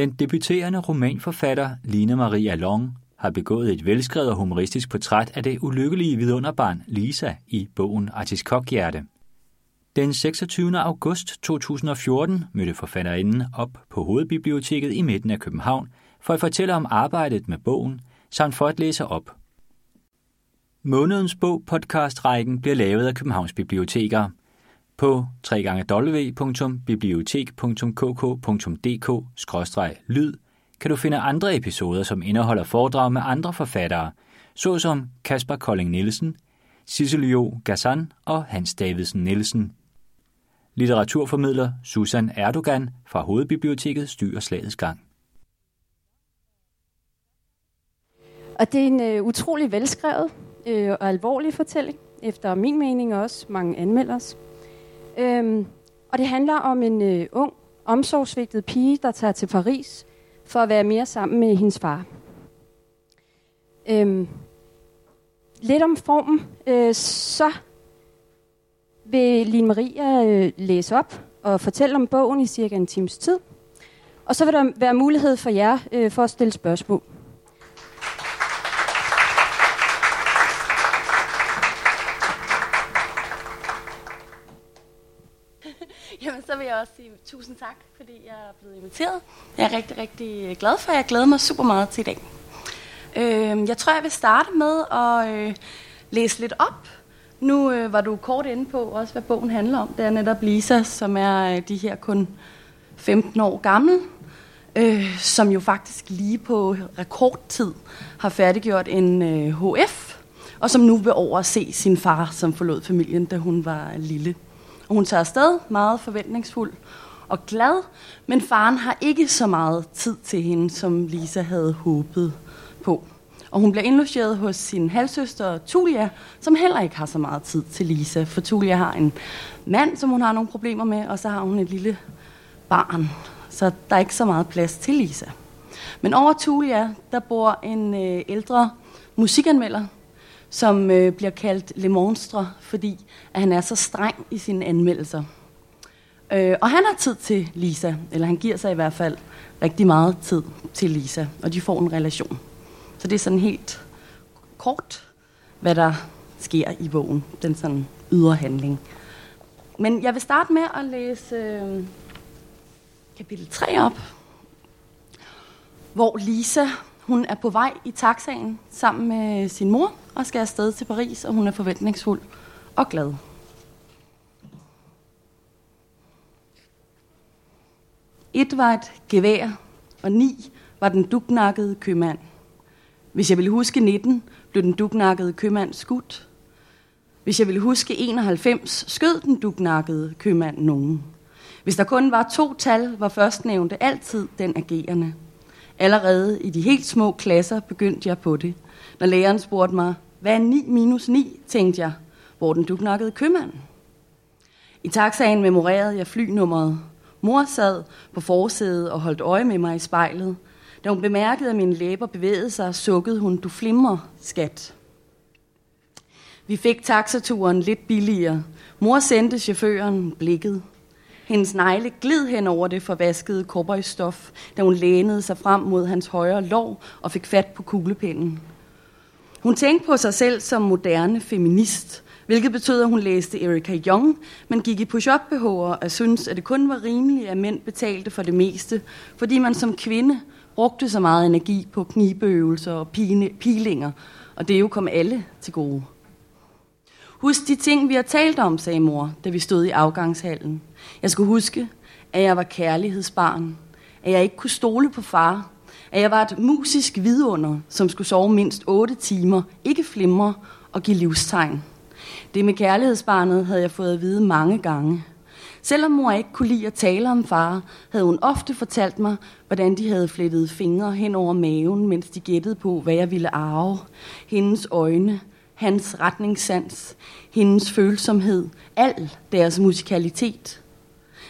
Den debuterende romanforfatter Line Marie Long har begået et velskrevet og humoristisk portræt af det ulykkelige vidunderbarn Lisa i bogen Artis Kokhjerte. Den 26. august 2014 mødte forfatterinden op på Hovedbiblioteket i midten af København for at fortælle om arbejdet med bogen, samt for at læse op. Månedens bog podcast-rækken bliver lavet af Københavns Biblioteker. På www.bibliotek.kk.dk-lyd kan du finde andre episoder, som indeholder foredrag med andre forfattere, såsom Kasper Kolding Nielsen, Cicilio Gassan og Hans Davidsen Nielsen. Litteraturformidler Susan Erdogan fra Hovedbiblioteket styrer slagets gang. Og det er en øh, utrolig velskrevet øh, og alvorlig fortælling, efter min mening også mange anmelders. Øhm, og det handler om en øh, ung, omsorgsvigtet pige, der tager til Paris for at være mere sammen med hendes far. Øhm, lidt om formen, øh, så vil Line Maria øh, læse op og fortælle om bogen i cirka en times tid. Og så vil der være mulighed for jer øh, for at stille spørgsmål. Jamen, så vil jeg også sige tusind tak, fordi jeg er blevet inviteret. Jeg er rigtig, rigtig glad for, jeg glæder mig super meget til i dag. Øh, jeg tror, jeg vil starte med at øh, læse lidt op. Nu øh, var du kort inde på også, hvad bogen handler om. Det er netop Lisa, som er øh, de her kun 15 år gammel, øh, som jo faktisk lige på rekordtid har færdiggjort en øh, HF, og som nu vil over at se sin far, som forlod familien, da hun var lille. Og hun tager afsted, meget forventningsfuld og glad, men faren har ikke så meget tid til hende, som Lisa havde håbet på. Og hun bliver indlogeret hos sin halvsøster Tulia, som heller ikke har så meget tid til Lisa, for Tulia har en mand, som hun har nogle problemer med, og så har hun et lille barn, så der er ikke så meget plads til Lisa. Men over Tulia, der bor en øh, ældre musikanmelder, som øh, bliver kaldt Le Monstre, fordi at han er så streng i sine anmeldelser. Øh, og han har tid til Lisa, eller han giver sig i hvert fald rigtig meget tid til Lisa, og de får en relation. Så det er sådan helt kort, hvad der sker i bogen, den sådan ydre handling. Men jeg vil starte med at læse øh, kapitel 3 op, hvor Lisa hun er på vej i taxaen sammen med sin mor og skal afsted til Paris, og hun er forventningsfuld og glad. Et var et gevær, og ni var den dugnakkede købmand. Hvis jeg ville huske 19, blev den dugnakkede købmand skudt. Hvis jeg ville huske 91, skød den dugnakkede købmand nogen. Hvis der kun var to tal, var førstnævnte altid den agerende. Allerede i de helt små klasser begyndte jeg på det. Når læreren spurgte mig, hvad er 9 minus 9, tænkte jeg, hvor den duknakkede købmand. I taxaen memorerede jeg flynummeret. Mor sad på forsædet og holdt øje med mig i spejlet. Da hun bemærkede, at mine læber bevægede sig, sukkede hun, du flimrer, skat. Vi fik taxaturen lidt billigere. Mor sendte chaufføren blikket. Hendes negle glid hen over det forvaskede kobberstof, da hun lænede sig frem mod hans højre lår og fik fat på kuglepinden. Hun tænkte på sig selv som moderne feminist, hvilket betød, at hun læste Erika Jong, men gik i push-up BH'er og syntes, at det kun var rimeligt, at mænd betalte for det meste, fordi man som kvinde brugte så meget energi på knibeøvelser og pine, pilinger, og det jo kom alle til gode. Husk de ting, vi har talt om, sagde mor, da vi stod i afgangshallen. Jeg skulle huske, at jeg var kærlighedsbarn, at jeg ikke kunne stole på far, at jeg var et musisk vidunder, som skulle sove mindst 8 timer, ikke flimre og give livstegn. Det med kærlighedsbarnet havde jeg fået at vide mange gange. Selvom mor ikke kunne lide at tale om far, havde hun ofte fortalt mig, hvordan de havde flettet fingre hen over maven, mens de gættede på, hvad jeg ville arve. Hendes øjne, hans retningssans, hendes følsomhed, al deres musikalitet.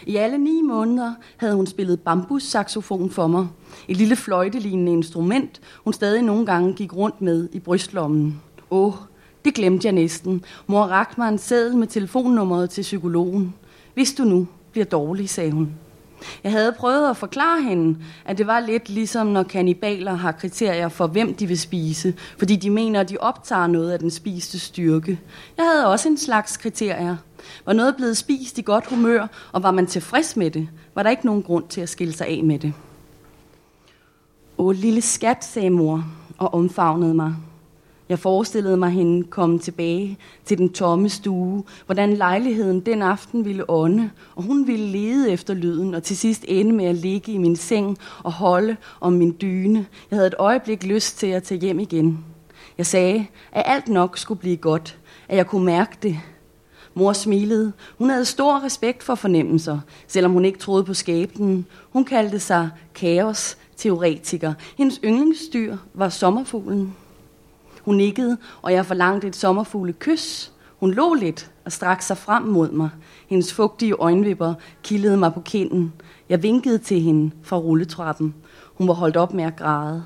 I alle ni måneder havde hun spillet bambussaxofon for mig. Et lille fløjtelignende instrument, hun stadig nogle gange gik rundt med i brystlommen. Åh, det glemte jeg næsten. Mor rakte mig en seddel med telefonnummeret til psykologen. Hvis du nu bliver dårlig, sagde hun. Jeg havde prøvet at forklare hende, at det var lidt ligesom når kanibaler har kriterier for, hvem de vil spise, fordi de mener, at de optager noget af den spiste styrke. Jeg havde også en slags kriterier. Var noget blevet spist i godt humør, og var man tilfreds med det, var der ikke nogen grund til at skille sig af med det. Åh, lille skat, sagde mor og omfavnede mig. Jeg forestillede mig hende komme tilbage til den tomme stue, hvordan lejligheden den aften ville ånde, og hun ville lede efter lyden, og til sidst ende med at ligge i min seng og holde om min dyne. Jeg havde et øjeblik lyst til at tage hjem igen. Jeg sagde, at alt nok skulle blive godt, at jeg kunne mærke det. Mor smilede. Hun havde stor respekt for fornemmelser, selvom hun ikke troede på skæbnen. Hun kaldte sig kaos teoretiker. Hendes yndlingsdyr var sommerfuglen. Hun nikkede, og jeg forlangte et sommerfugle kys. Hun lå lidt og strakte sig frem mod mig. Hendes fugtige øjenvipper kildede mig på kinden. Jeg vinkede til hende fra rulletrappen. Hun var holdt op med at græde.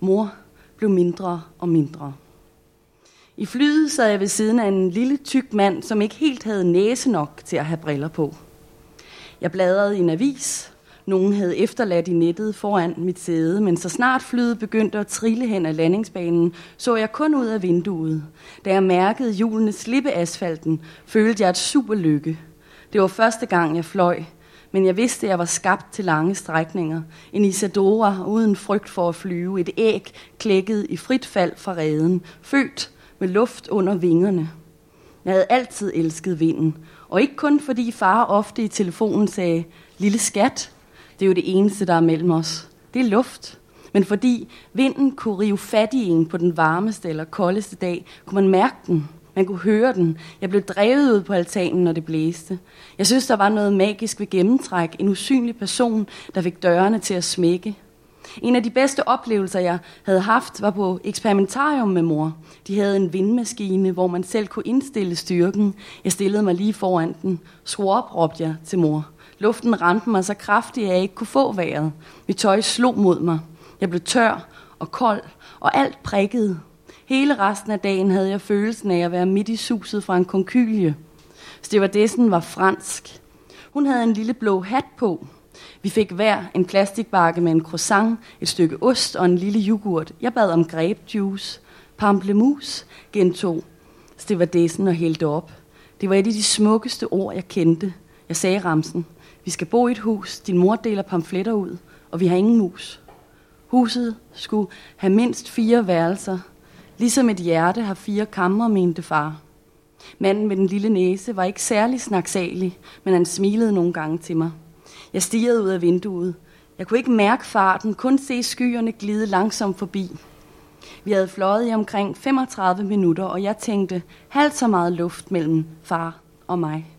Mor blev mindre og mindre. I flyet sad jeg ved siden af en lille tyk mand, som ikke helt havde næse nok til at have briller på. Jeg bladrede i en avis, nogen havde efterladt i nettet foran mit sæde, men så snart flyet begyndte at trille hen ad landingsbanen, så jeg kun ud af vinduet. Da jeg mærkede hjulene slippe asfalten, følte jeg et super lykke. Det var første gang, jeg fløj, men jeg vidste, at jeg var skabt til lange strækninger. En Isadora uden frygt for at flyve, et æg klækket i frit fald fra reden, født med luft under vingerne. Jeg havde altid elsket vinden, og ikke kun fordi far ofte i telefonen sagde, lille skat, det er jo det eneste, der er mellem os. Det er luft. Men fordi vinden kunne rive fat i en på den varmeste eller koldeste dag, kunne man mærke den. Man kunne høre den. Jeg blev drevet ud på altanen, når det blæste. Jeg synes, der var noget magisk ved gennemtræk. En usynlig person, der fik dørene til at smække. En af de bedste oplevelser, jeg havde haft, var på eksperimentarium med mor. De havde en vindmaskine, hvor man selv kunne indstille styrken. Jeg stillede mig lige foran den. Swap, råbte jeg til mor. Luften ramte mig så kraftigt, at jeg ikke kunne få vejret. Mit tøj slog mod mig. Jeg blev tør og kold, og alt prikkede. Hele resten af dagen havde jeg følelsen af at være midt i suset fra en konkylie. Stewardessen var fransk. Hun havde en lille blå hat på. Vi fik hver en plastikbakke med en croissant, et stykke ost og en lille yoghurt. Jeg bad om grapejuice. Pamplemousse, gentog stewardessen og hældte op. Det var et af de smukkeste ord, jeg kendte. Jeg sagde ramsen. Vi skal bo i et hus, din mor deler pamfletter ud, og vi har ingen mus. Huset skulle have mindst fire værelser, ligesom et hjerte har fire kamre, mente far. Manden med den lille næse var ikke særlig snaksalig, men han smilede nogle gange til mig. Jeg stirrede ud af vinduet. Jeg kunne ikke mærke farten, kun se skyerne glide langsomt forbi. Vi havde fløjet i omkring 35 minutter, og jeg tænkte halvt så meget luft mellem far og mig.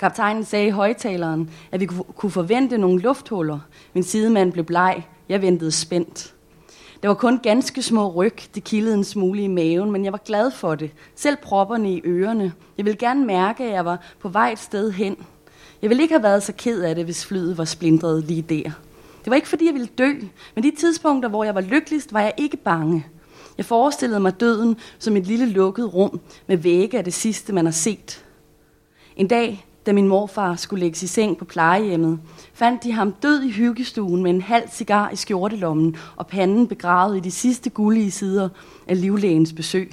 Kaptajnen sagde i højtaleren, at vi kunne forvente nogle lufthuller. Min sidemand blev bleg. Jeg ventede spændt. Der var kun ganske små ryg, det kildede en smule i maven, men jeg var glad for det. Selv propperne i ørerne. Jeg ville gerne mærke, at jeg var på vej et sted hen. Jeg ville ikke have været så ked af det, hvis flyet var splindret lige der. Det var ikke, fordi jeg ville dø, men de tidspunkter, hvor jeg var lykkeligst, var jeg ikke bange. Jeg forestillede mig døden som et lille lukket rum med vægge af det sidste, man har set. En dag da min morfar skulle lægges i seng på plejehjemmet, fandt de ham død i hyggestuen med en halv cigar i skjortelommen og panden begravet i de sidste gullige sider af livlægens besøg.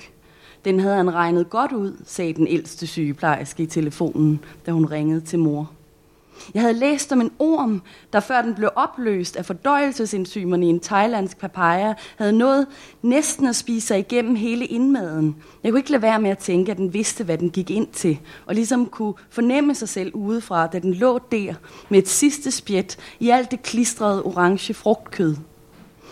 Den havde han regnet godt ud, sagde den ældste sygeplejerske i telefonen, da hun ringede til mor. Jeg havde læst om en orm, der før den blev opløst af fordøjelsesenzymerne i en thailandsk papaya, havde nået næsten at spise sig igennem hele indmaden. Jeg kunne ikke lade være med at tænke, at den vidste, hvad den gik ind til, og ligesom kunne fornemme sig selv udefra, da den lå der med et sidste spjæt i alt det klistrede orange frugtkød.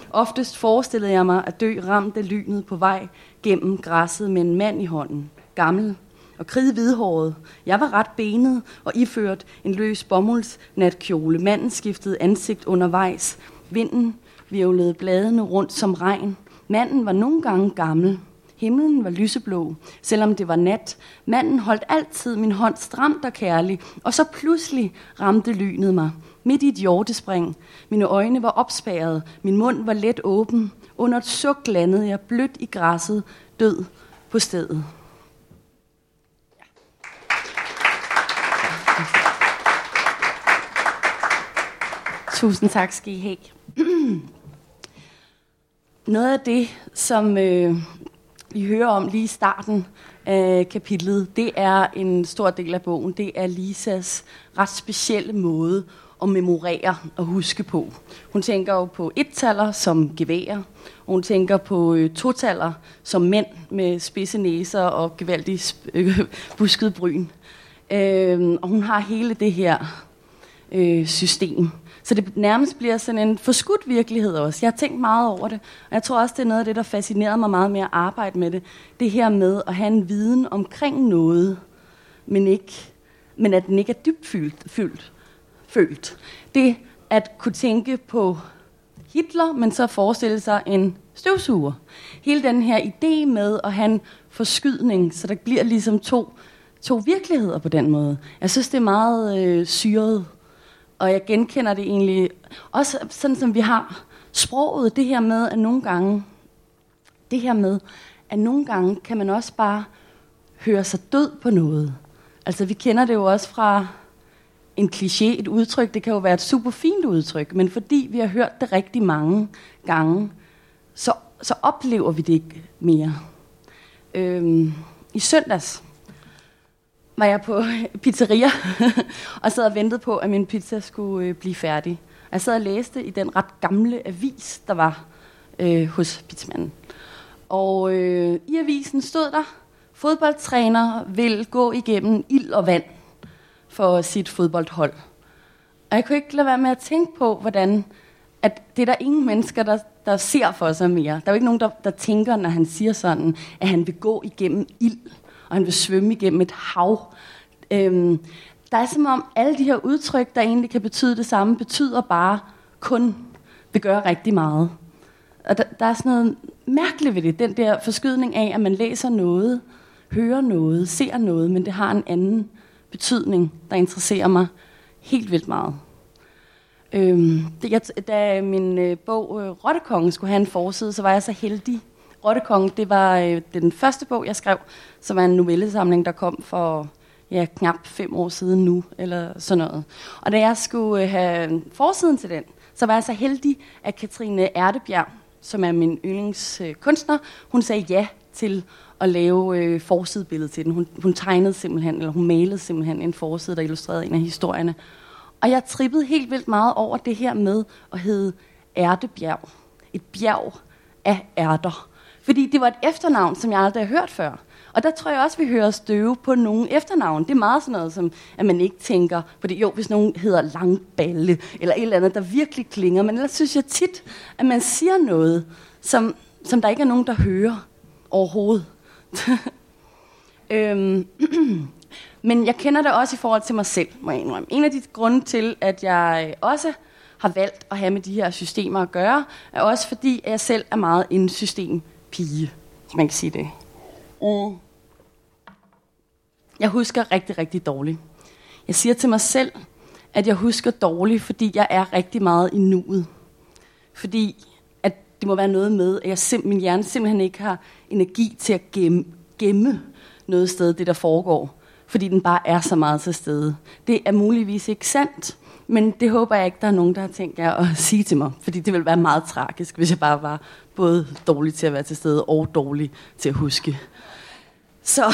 Oftest forestillede jeg mig at dø ramt af lynet på vej gennem græsset med en mand i hånden. Gammel, og krid hvidhåret. Jeg var ret benet og iført en løs bomuldsnatkjole. Manden skiftede ansigt undervejs. Vinden virvlede bladene rundt som regn. Manden var nogle gange gammel. Himlen var lyseblå, selvom det var nat. Manden holdt altid min hånd stramt og kærlig, og så pludselig ramte lynet mig. Midt i et hjortespring. Mine øjne var opspærret, min mund var let åben. Under et suk landede jeg blødt i græsset, død på stedet. Tusind tak skal I have. Noget af det, som øh, vi hører om lige i starten af kapitlet, det er en stor del af bogen. Det er Lisas ret specielle måde at memorere og huske på. Hun tænker jo på ettaller som geværer, og hun tænker på øh, totaller som mænd med spidse næser og gevaldigt øh, busket bryn. Øh, og hun har hele det her øh, system. Så det nærmest bliver sådan en forskudt virkelighed også. Jeg har tænkt meget over det, og jeg tror også, det er noget af det, der fascinerer mig meget med at arbejde med det. Det her med at have en viden omkring noget, men, ikke, men at den ikke er dybt fyldt, fyldt, følt. Det at kunne tænke på Hitler, men så forestille sig en støvsuger. Hele den her idé med at have en forskydning, så der bliver ligesom to, to virkeligheder på den måde. Jeg synes, det er meget øh, syret og jeg genkender det egentlig også sådan, som vi har sproget, det her med, at nogle gange, det her med, at nogle gange kan man også bare høre sig død på noget. Altså vi kender det jo også fra en kliché, et udtryk, det kan jo være et super fint udtryk, men fordi vi har hørt det rigtig mange gange, så, så oplever vi det ikke mere. Øhm, I søndags, var jeg på pizzeria og sad og ventede på, at min pizza skulle øh, blive færdig. Jeg sad og læste i den ret gamle avis, der var øh, hos pizzamanden. Og øh, i avisen stod der, fodboldtræner vil gå igennem ild og vand for sit fodboldhold. Og jeg kunne ikke lade være med at tænke på, hvordan at det er der ingen mennesker, der, der ser for sig mere. Der er jo ikke nogen, der, der tænker, når han siger sådan, at han vil gå igennem ild og han vil svømme igennem et hav. Øhm, der er som om alle de her udtryk, der egentlig kan betyde det samme, betyder bare kun vil gøre rigtig meget. Og der, der er sådan noget mærkeligt ved det, den der forskydning af, at man læser noget, hører noget, ser noget, men det har en anden betydning, der interesserer mig helt vildt meget. Øhm, det, jeg, da min øh, bog øh, Rottekongen skulle have en forside, så var jeg så heldig, Rottekongen, det var øh, den første bog, jeg skrev, som var en novellesamling, der kom for ja, knap fem år siden nu, eller sådan noget. Og da jeg skulle øh, have forsiden til den, så var jeg så heldig, at Katrine Erdebjerg, som er min yndlingskunstner, hun sagde ja til at lave øh, forsidebilledet til den. Hun, hun tegnede simpelthen, eller hun malede simpelthen en forside, der illustrerede en af historierne. Og jeg trippede helt vildt meget over det her med at hedde Erdebjerg. Et bjerg af ærter. Fordi det var et efternavn, som jeg aldrig har hørt før. Og der tror jeg også, vi hører støve på nogle efternavn. Det er meget sådan noget, som at man ikke tænker, fordi jo, hvis nogen hedder Langballe, eller et eller andet, der virkelig klinger, men ellers synes jeg tit, at man siger noget, som, som der ikke er nogen, der hører overhovedet. øhm, men jeg kender det også i forhold til mig selv, må jeg indrømme. En af de grunde til, at jeg øh, også har valgt at have med de her systemer at gøre, er også fordi, at jeg selv er meget en system pige, man kan sige det. Mm. Jeg husker rigtig, rigtig dårligt. Jeg siger til mig selv, at jeg husker dårligt, fordi jeg er rigtig meget i nuet. Fordi at det må være noget med, at jeg sim- min hjerne simpelthen ikke har energi til at gemme, gemme noget sted, det der foregår. Fordi den bare er så meget til stede. Det er muligvis ikke sandt, men det håber jeg ikke, der er nogen, der har tænkt jer at sige til mig. Fordi det ville være meget tragisk, hvis jeg bare var både dårlig til at være til stede og dårlig til at huske. Så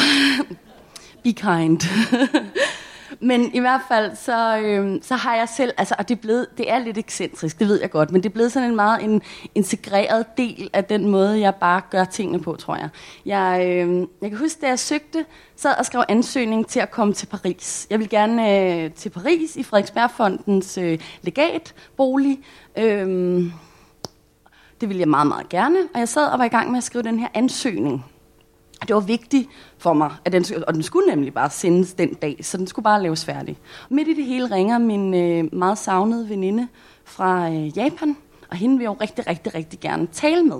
be kind. men i hvert fald, så, øh, så har jeg selv, altså, og det er, blevet, det er lidt ekscentrisk, det ved jeg godt, men det er blevet sådan en meget en integreret del af den måde, jeg bare gør tingene på, tror jeg. Jeg, øh, jeg kan huske, da jeg søgte, sad og skrev ansøgning til at komme til Paris. Jeg vil gerne øh, til Paris i Frederiksbergfondens øh, legatbolig. Øh, det ville jeg meget, meget gerne, og jeg sad og var i gang med at skrive den her ansøgning det var vigtigt for mig, at den, og den skulle nemlig bare sendes den dag, så den skulle bare laves færdig. Midt i det hele ringer min øh, meget savnede veninde fra øh, Japan, og hende vil jeg jo rigtig, rigtig, rigtig gerne tale med.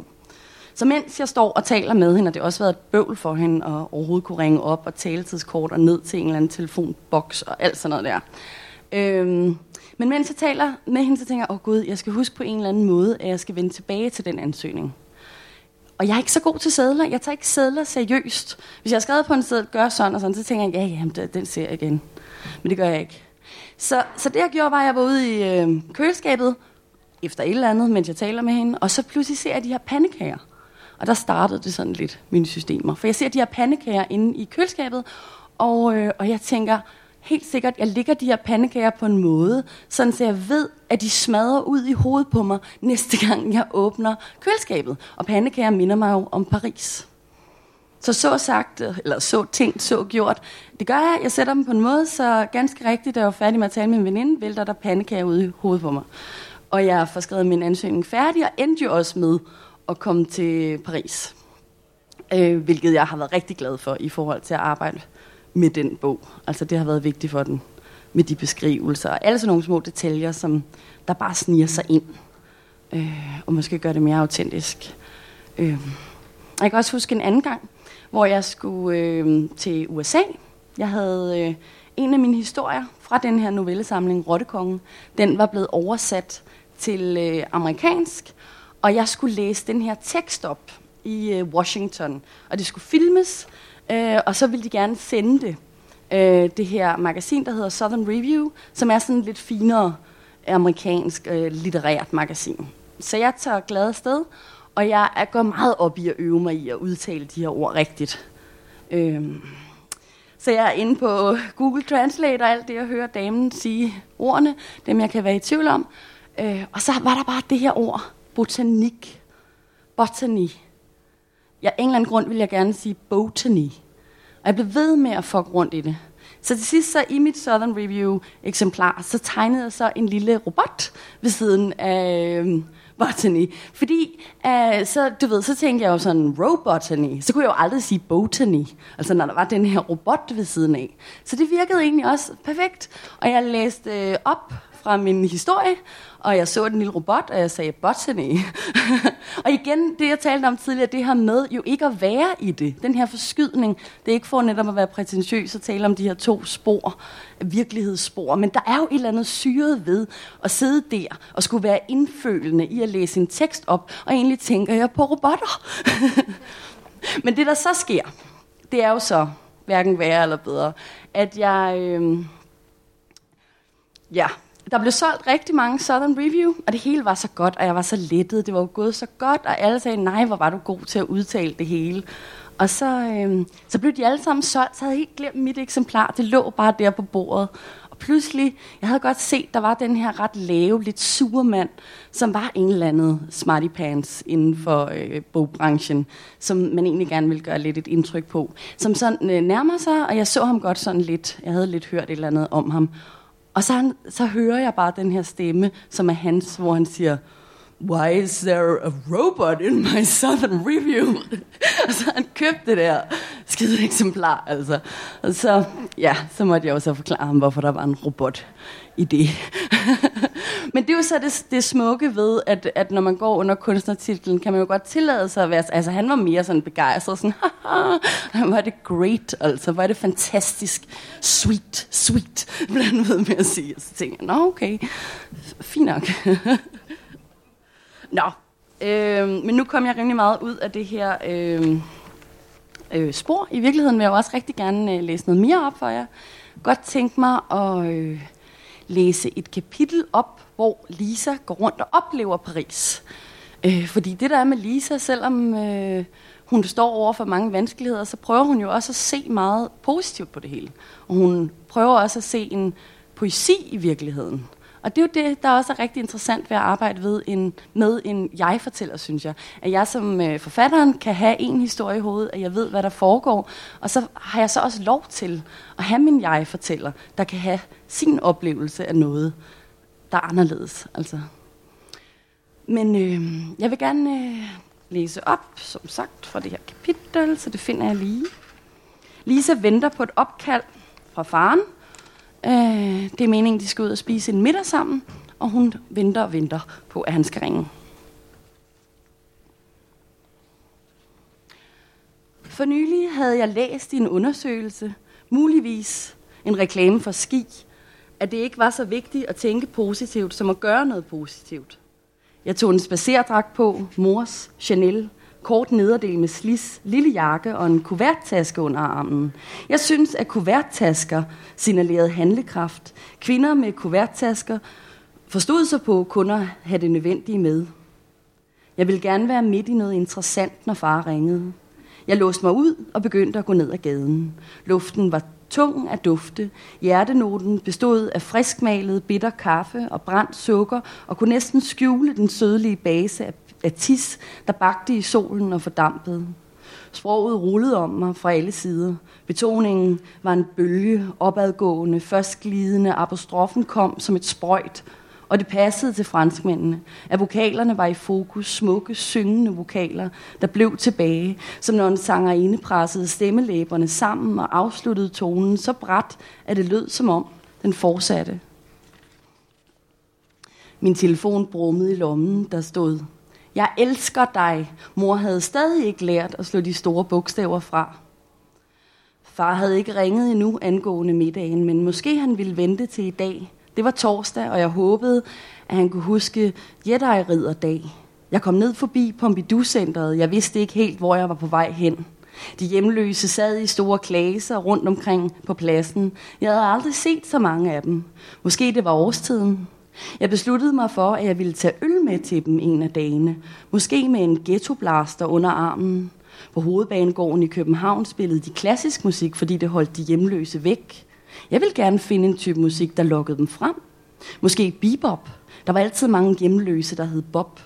Så mens jeg står og taler med hende, og det har også været et bøvl for hende at overhovedet kunne ringe op og taletidskort og ned til en eller anden telefonboks og alt sådan noget der. Øhm, men mens jeg taler med hende, så tænker jeg, åh oh, gud, jeg skal huske på en eller anden måde, at jeg skal vende tilbage til den ansøgning. Og jeg er ikke så god til sædler. Jeg tager ikke sædler seriøst. Hvis jeg har skrevet på en sædel, gør sådan og sådan, så tænker jeg, ja, ja, den ser jeg igen. Men det gør jeg ikke. Så, så det jeg gjorde, var, at jeg var ude i øh, køleskabet, efter et eller andet, mens jeg taler med hende, og så pludselig ser jeg de her pandekager. Og der startede det sådan lidt, mine systemer. For jeg ser de her pandekager inde i køleskabet, og, øh, og jeg tænker, helt sikkert, jeg ligger de her pandekager på en måde, sådan så jeg ved, at de smadrer ud i hovedet på mig, næste gang jeg åbner køleskabet. Og pandekager minder mig jo om Paris. Så så sagt, eller så tænkt, så gjort. Det gør jeg. Jeg sætter dem på en måde, så ganske rigtigt, da jeg var færdig med at tale med min veninde, vælter der pandekager ud i hovedet på mig. Og jeg får skrevet min ansøgning færdig, og endte jo også med at komme til Paris. Øh, hvilket jeg har været rigtig glad for i forhold til at arbejde med den bog. Altså det har været vigtigt for den med de beskrivelser og alle sådan nogle små detaljer, som der bare sniger sig ind. Øh, og måske gør det mere autentisk. Øh. Jeg kan også huske en anden gang, hvor jeg skulle øh, til USA. Jeg havde øh, en af mine historier fra den her novellesamling, Rottekongen, den var blevet oversat til øh, amerikansk, og jeg skulle læse den her tekst op i øh, Washington, og det skulle filmes, øh, og så ville de gerne sende det. Øh, det her magasin, der hedder Southern Review, som er sådan lidt finere amerikansk øh, litterært magasin. Så jeg tager glad sted, og jeg er går meget op i at øve mig i at udtale de her ord rigtigt. Øh, Så jeg er inde på Google Translate og alt det, jeg hører damen sige ordene, dem jeg kan være i tvivl om. Øh, og så var der bare det her ord, botanik, botany. Ja, en eller anden grund vil jeg gerne sige botany. Og jeg blev ved med at fuck rundt i det. Så til sidst så i mit Southern Review eksemplar, så tegnede jeg så en lille robot ved siden af øh, botany. Fordi, øh, så, du ved, så tænkte jeg jo sådan, robotany. Så kunne jeg jo aldrig sige botany. Altså når der var den her robot ved siden af. Så det virkede egentlig også perfekt. Og jeg læste øh, op fra min historie, og jeg så den lille robot, og jeg sagde, botany. og igen, det jeg talte om tidligere, det her med jo ikke at være i det. Den her forskydning, det er ikke for netop at være prætentiøs og tale om de her to spor, virkelighedsspor, men der er jo et eller andet syret ved at sidde der og skulle være indfølende i at læse en tekst op, og egentlig tænker jeg på robotter. men det der så sker, det er jo så hverken værre eller bedre, at jeg... Øh, ja, der blev solgt rigtig mange Southern Review, og det hele var så godt, og jeg var så lettet. Det var jo gået så godt, og alle sagde, nej, hvor var du god til at udtale det hele. Og så, øh, så blev de alle sammen solgt, så havde jeg helt glemt mit eksemplar. Det lå bare der på bordet. Og pludselig, jeg havde godt set, der var den her ret lave, lidt sure mand, som var en eller anden smarty pants inden for øh, bogbranchen, som man egentlig gerne ville gøre lidt et indtryk på. Som sådan øh, nærmer sig, og jeg så ham godt sådan lidt, jeg havde lidt hørt et eller andet om ham. Og så, så hører jeg bare den her stemme, som er hans, hvor han siger, Why is there a robot in my Southern Review? og så han købt det der skide eksemplar, altså. Og så, ja, så måtte jeg også forklare ham, hvorfor der var en robot i det. Men det er jo så det, det smukke ved, at, at når man går under kunstnertitlen, kan man jo godt tillade sig at være... Altså, han var mere sådan begejstret, sådan, han var det great, altså, var det fantastisk, sweet, sweet, blandt ved med at sige. Og så tænker jeg, nå, okay, fint nok. nå, øh, men nu kom jeg rimelig meget ud af det her... Øh, øh, spor. I virkeligheden vil jeg også rigtig gerne øh, læse noget mere op for jer. Godt tænke mig at øh, læse et kapitel op, hvor Lisa går rundt og oplever Paris. Øh, fordi det der er med Lisa, selvom øh, hun står over for mange vanskeligheder, så prøver hun jo også at se meget positivt på det hele. Og hun prøver også at se en poesi i virkeligheden. Og det er jo det, der også er rigtig interessant ved at arbejde ved en, med en jeg-fortæller, synes jeg. At jeg som øh, forfatteren kan have en historie i hovedet, at jeg ved, hvad der foregår. Og så har jeg så også lov til at have min jeg-fortæller, der kan have sin oplevelse af noget, der er anderledes. Altså. Men øh, jeg vil gerne øh, læse op, som sagt, fra det her kapitel, så det finder jeg lige. Lisa venter på et opkald fra faren, Øh, det er meningen, de skal ud og spise en middag sammen, og hun venter og venter på, at han skal ringe. For nylig havde jeg læst i en undersøgelse, muligvis en reklame for ski, at det ikke var så vigtigt at tænke positivt, som at gøre noget positivt. Jeg tog en spacerdragt på, mors Chanel, kort nederdel med slis, lille jakke og en kuverttaske under armen. Jeg synes, at kuverttasker signalerede handlekraft. Kvinder med kuverttasker forstod sig på kun at have det nødvendige med. Jeg ville gerne være midt i noget interessant, når far ringede. Jeg låste mig ud og begyndte at gå ned ad gaden. Luften var tung af dufte. Hjertenoten bestod af friskmalet bitter kaffe og brændt sukker og kunne næsten skjule den sødlige base af, af tis, der bagte i solen og fordampede. Sproget rullede om mig fra alle sider. Betoningen var en bølge, opadgående, først glidende. Apostrofen kom som et sprøjt og det passede til franskmændene, at vokalerne var i fokus, smukke, syngende vokaler, der blev tilbage, som når en sangerinde pressede stemmelæberne sammen og afsluttede tonen så bræt, at det lød som om den fortsatte. Min telefon brummede i lommen, der stod, jeg elsker dig. Mor havde stadig ikke lært at slå de store bogstaver fra. Far havde ikke ringet endnu angående middagen, men måske han ville vente til i dag, det var torsdag, og jeg håbede, at han kunne huske Jedi-ridderdag. Jeg kom ned forbi Pompidou-centret. Jeg vidste ikke helt, hvor jeg var på vej hen. De hjemløse sad i store klaser rundt omkring på pladsen. Jeg havde aldrig set så mange af dem. Måske det var årstiden. Jeg besluttede mig for, at jeg ville tage øl med til dem en af dagene. Måske med en ghettoblaster under armen. På hovedbanegården i København spillede de klassisk musik, fordi det holdt de hjemløse væk. Jeg vil gerne finde en type musik, der lokkede dem frem. Måske bebop. Der var altid mange hjemløse, der hed Bob.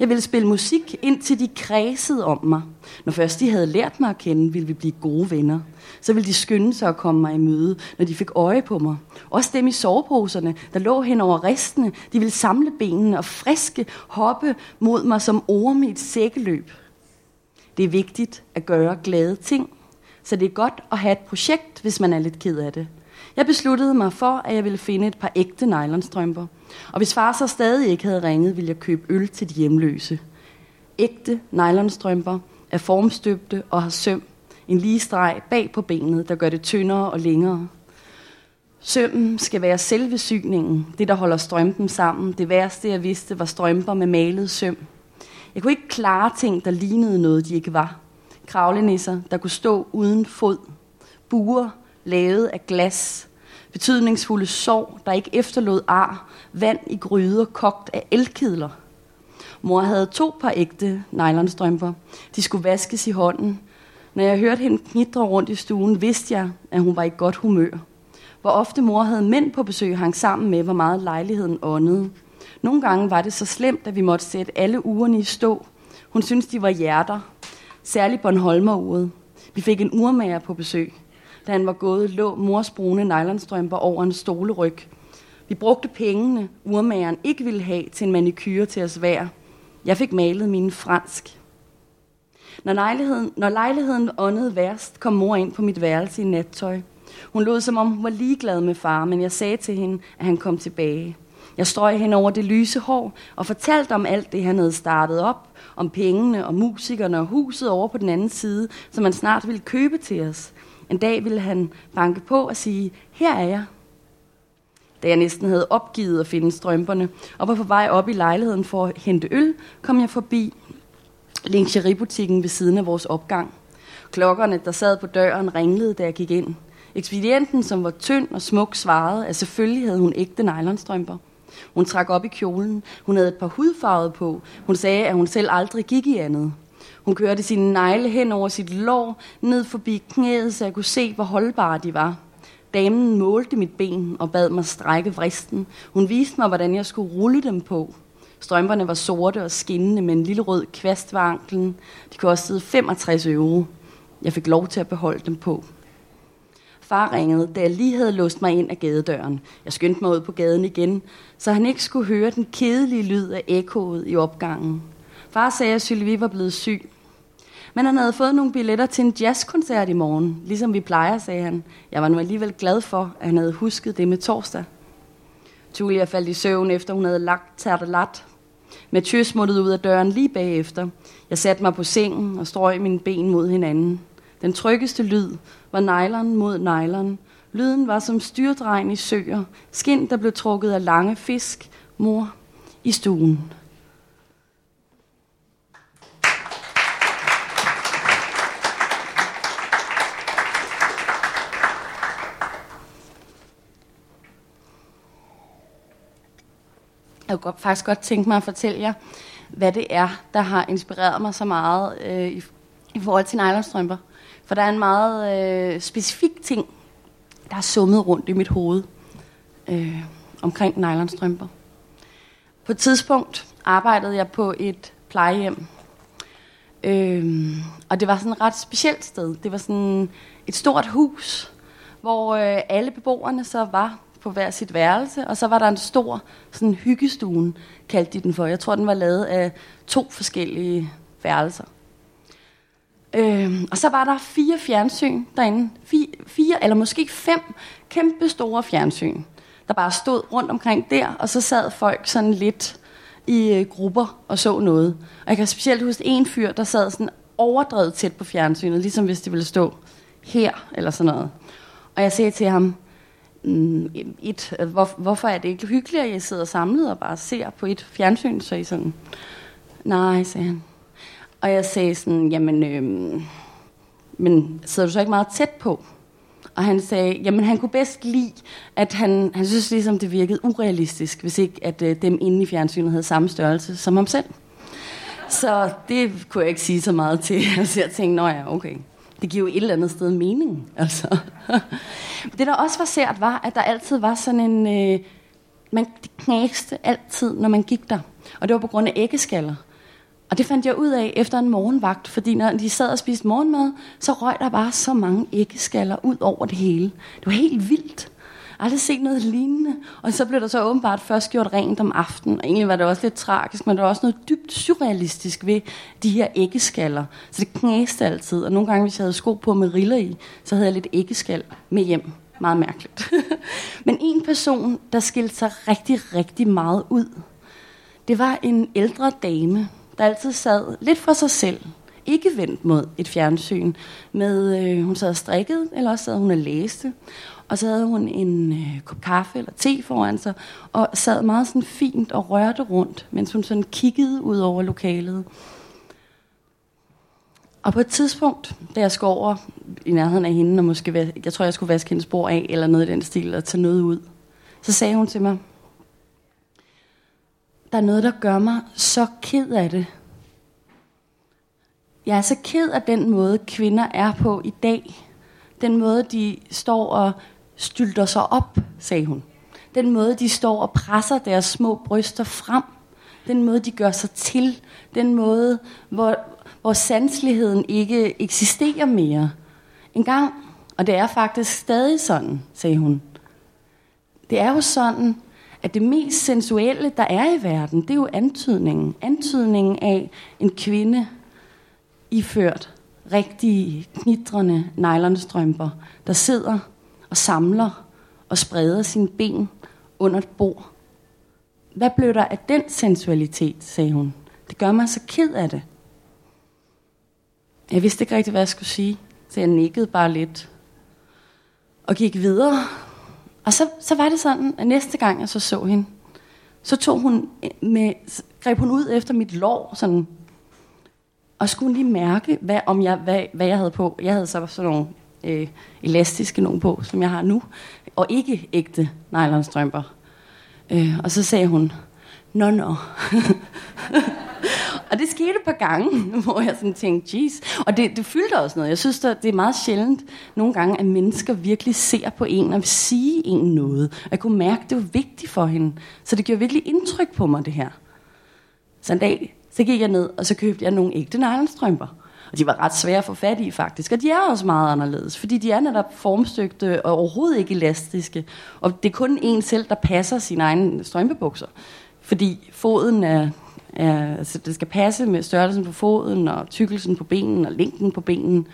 Jeg ville spille musik, indtil de kredsede om mig. Når først de havde lært mig at kende, ville vi blive gode venner. Så ville de skynde sig at komme mig i møde, når de fik øje på mig. Også dem i soveposerne, der lå hen over ristene, de ville samle benene og friske hoppe mod mig som orme i et sækkeløb. Det er vigtigt at gøre glade ting, så det er godt at have et projekt, hvis man er lidt ked af det. Jeg besluttede mig for, at jeg ville finde et par ægte nylonstrømper. Og hvis far så stadig ikke havde ringet, ville jeg købe øl til de hjemløse. Ægte nylonstrømper er formstøbte og har søm. En lige streg bag på benet, der gør det tyndere og længere. Sømmen skal være selve syningen, det der holder strømpen sammen. Det værste, jeg vidste, var strømper med malet søm. Jeg kunne ikke klare ting, der lignede noget, de ikke var. Kravlenisser, der kunne stå uden fod. Buer, lavet af glas. Betydningsfulde sorg, der ikke efterlod ar. Vand i gryder kogt af elkedler. Mor havde to par ægte nylonstrømper. De skulle vaskes i hånden. Når jeg hørte hende knitre rundt i stuen, vidste jeg, at hun var i godt humør. Hvor ofte mor havde mænd på besøg hang sammen med, hvor meget lejligheden åndede. Nogle gange var det så slemt, at vi måtte sætte alle ugerne i stå. Hun syntes, de var hjerter. Særligt Bornholmer-uret. Vi fik en urmager på besøg. Da han var gået, lå mors brune nylonstrømper over en stoleryg. Vi brugte pengene, urmageren ikke ville have til en manikyre til os hver. Jeg fik malet mine fransk. Når lejligheden, når lejligheden åndede værst, kom mor ind på mit værelse i nattøj. Hun lod som om hun var ligeglad med far, men jeg sagde til hende, at han kom tilbage. Jeg strøg hen over det lyse hår og fortalte om alt det, han havde startet op, om pengene og musikerne og huset over på den anden side, som man snart ville købe til os. En dag ville han banke på og sige, her er jeg. Da jeg næsten havde opgivet at finde strømperne og var på vej op i lejligheden for at hente øl, kom jeg forbi lingeriebutikken ved siden af vores opgang. Klokkerne, der sad på døren, ringlede, da jeg gik ind. Ekspedienten, som var tynd og smuk, svarede, at selvfølgelig havde hun ægte nylonstrømper. Hun trak op i kjolen. Hun havde et par hudfarvede på. Hun sagde, at hun selv aldrig gik i andet. Hun kørte sine negle hen over sit lår, ned forbi knæet, så jeg kunne se, hvor holdbare de var. Damen målte mit ben og bad mig strække vristen. Hun viste mig, hvordan jeg skulle rulle dem på. Strømperne var sorte og skinnende med en lille rød kvast ved anklen. De kostede 65 euro. Jeg fik lov til at beholde dem på. Far ringede, da jeg lige havde låst mig ind af gadedøren. Jeg skyndte mig ud på gaden igen, så han ikke skulle høre den kedelige lyd af ekkoet i opgangen. Far sagde, at Sylvie var blevet syg. Men han havde fået nogle billetter til en jazzkoncert i morgen, ligesom vi plejer, sagde han. Jeg var nu alligevel glad for, at han havde husket det med torsdag. Julia faldt i søvn, efter hun havde lagt tertelat. Mathieu smuttede ud af døren lige bagefter. Jeg satte mig på sengen og strøg mine ben mod hinanden. Den tryggeste lyd var nylon mod nylon. Lyden var som styrdregn i søer. Skind, der blev trukket af lange fisk. Mor i stuen. Jeg kunne faktisk godt tænke mig at fortælle jer, hvad det er, der har inspireret mig så meget øh, i, i forhold til nylonstrømper. For der er en meget øh, specifik ting, der er summet rundt i mit hoved øh, omkring nylonstrømper. På et tidspunkt arbejdede jeg på et plejehjem. Øh, og det var sådan et ret specielt sted. Det var sådan et stort hus, hvor øh, alle beboerne så var på hver sit værelse, og så var der en stor sådan hyggestue, kaldte de den for. Jeg tror, den var lavet af to forskellige værelser. Øhm, og så var der fire fjernsyn derinde. Fire, fire eller måske fem kæmpe store fjernsyn, der bare stod rundt omkring der, og så sad folk sådan lidt i øh, grupper og så noget. Og jeg kan specielt huske en fyr, der sad sådan overdrevet tæt på fjernsynet, ligesom hvis det ville stå her eller sådan noget. Og jeg sagde til ham, mm, et, øh, hvor, hvorfor er det ikke hyggeligt, at I sidder samlet og bare ser på et fjernsyn? Så I sådan, nej, sagde han. Og jeg sagde sådan, jamen, øhm, men sidder du så ikke meget tæt på? Og han sagde, jamen han kunne bedst lide, at han, han synes ligesom, det virkede urealistisk, hvis ikke at øh, dem inde i fjernsynet havde samme størrelse som ham selv. Så det kunne jeg ikke sige så meget til. Så jeg tænkte, nå ja, okay. Det giver jo et eller andet sted mening. Altså. Det, der også var sært, var, at der altid var sådan en... Øh, man knæste altid, når man gik der. Og det var på grund af æggeskaller. Og det fandt jeg ud af efter en morgenvagt, fordi når de sad og spiste morgenmad, så røg der bare så mange æggeskaller ud over det hele. Det var helt vildt. Aldrig set noget lignende. Og så blev der så åbenbart først gjort rent om aftenen. Og egentlig var det også lidt tragisk, men der var også noget dybt surrealistisk ved de her æggeskaller. Så det knæste altid. Og nogle gange, hvis jeg havde sko på med riller i, så havde jeg lidt æggeskal med hjem. Meget mærkeligt. men en person, der skilte sig rigtig, rigtig meget ud, det var en ældre dame, der altid sad lidt for sig selv, ikke vendt mod et fjernsyn, med øh, hun sad og strikkede, eller også sad hun og læste, og så havde hun en øh, kop kaffe eller te foran sig, og sad meget sådan fint og rørte rundt, mens hun sådan kiggede ud over lokalet. Og på et tidspunkt, da jeg skulle over i nærheden af hende, og måske, jeg tror, jeg skulle vaske hendes bord af, eller noget i den stil, og tage noget ud, så sagde hun til mig, der er noget, der gør mig så ked af det. Jeg er så ked af den måde, kvinder er på i dag. Den måde, de står og stylter sig op, sagde hun. Den måde, de står og presser deres små bryster frem. Den måde, de gør sig til. Den måde, hvor, hvor sansligheden ikke eksisterer mere. En gang, og det er faktisk stadig sådan, sagde hun. Det er jo sådan, at det mest sensuelle, der er i verden, det er jo antydningen. Antydningen af en kvinde iført rigtige, knitrende nylonstrømper, der sidder og samler og spreder sine ben under et bord. Hvad blev der af den sensualitet, sagde hun. Det gør mig så ked af det. Jeg vidste ikke rigtig, hvad jeg skulle sige, så jeg nikkede bare lidt og gik videre og så, så var det sådan, at næste gang jeg så så hende, så tog hun med, greb hun ud efter mit lår, sådan, og skulle lige mærke, hvad, om jeg, hvad, hvad jeg havde på. Jeg havde så sådan nogle øh, elastiske nogen på, som jeg har nu, og ikke ægte nylonstrømper. Øh, og så sagde hun, nå, nå. Og det skete et par gange, hvor jeg sådan tænkte, jeez. Og det, det fyldte også noget. Jeg synes, det er meget sjældent nogle gange, at mennesker virkelig ser på en og vil sige en noget. Og jeg kunne mærke, at det var vigtigt for hende. Så det gjorde virkelig indtryk på mig, det her. Så en dag, så gik jeg ned, og så købte jeg nogle ægte nylonstrømper. Og de var ret svære at få fat i, faktisk. Og de er også meget anderledes, fordi de er netop formstøgte og overhovedet ikke elastiske. Og det er kun en selv, der passer sine egne strømpebukser. Fordi foden er Ja, altså det skal passe med størrelsen på foden, og tykkelsen på benen, og længden på benen.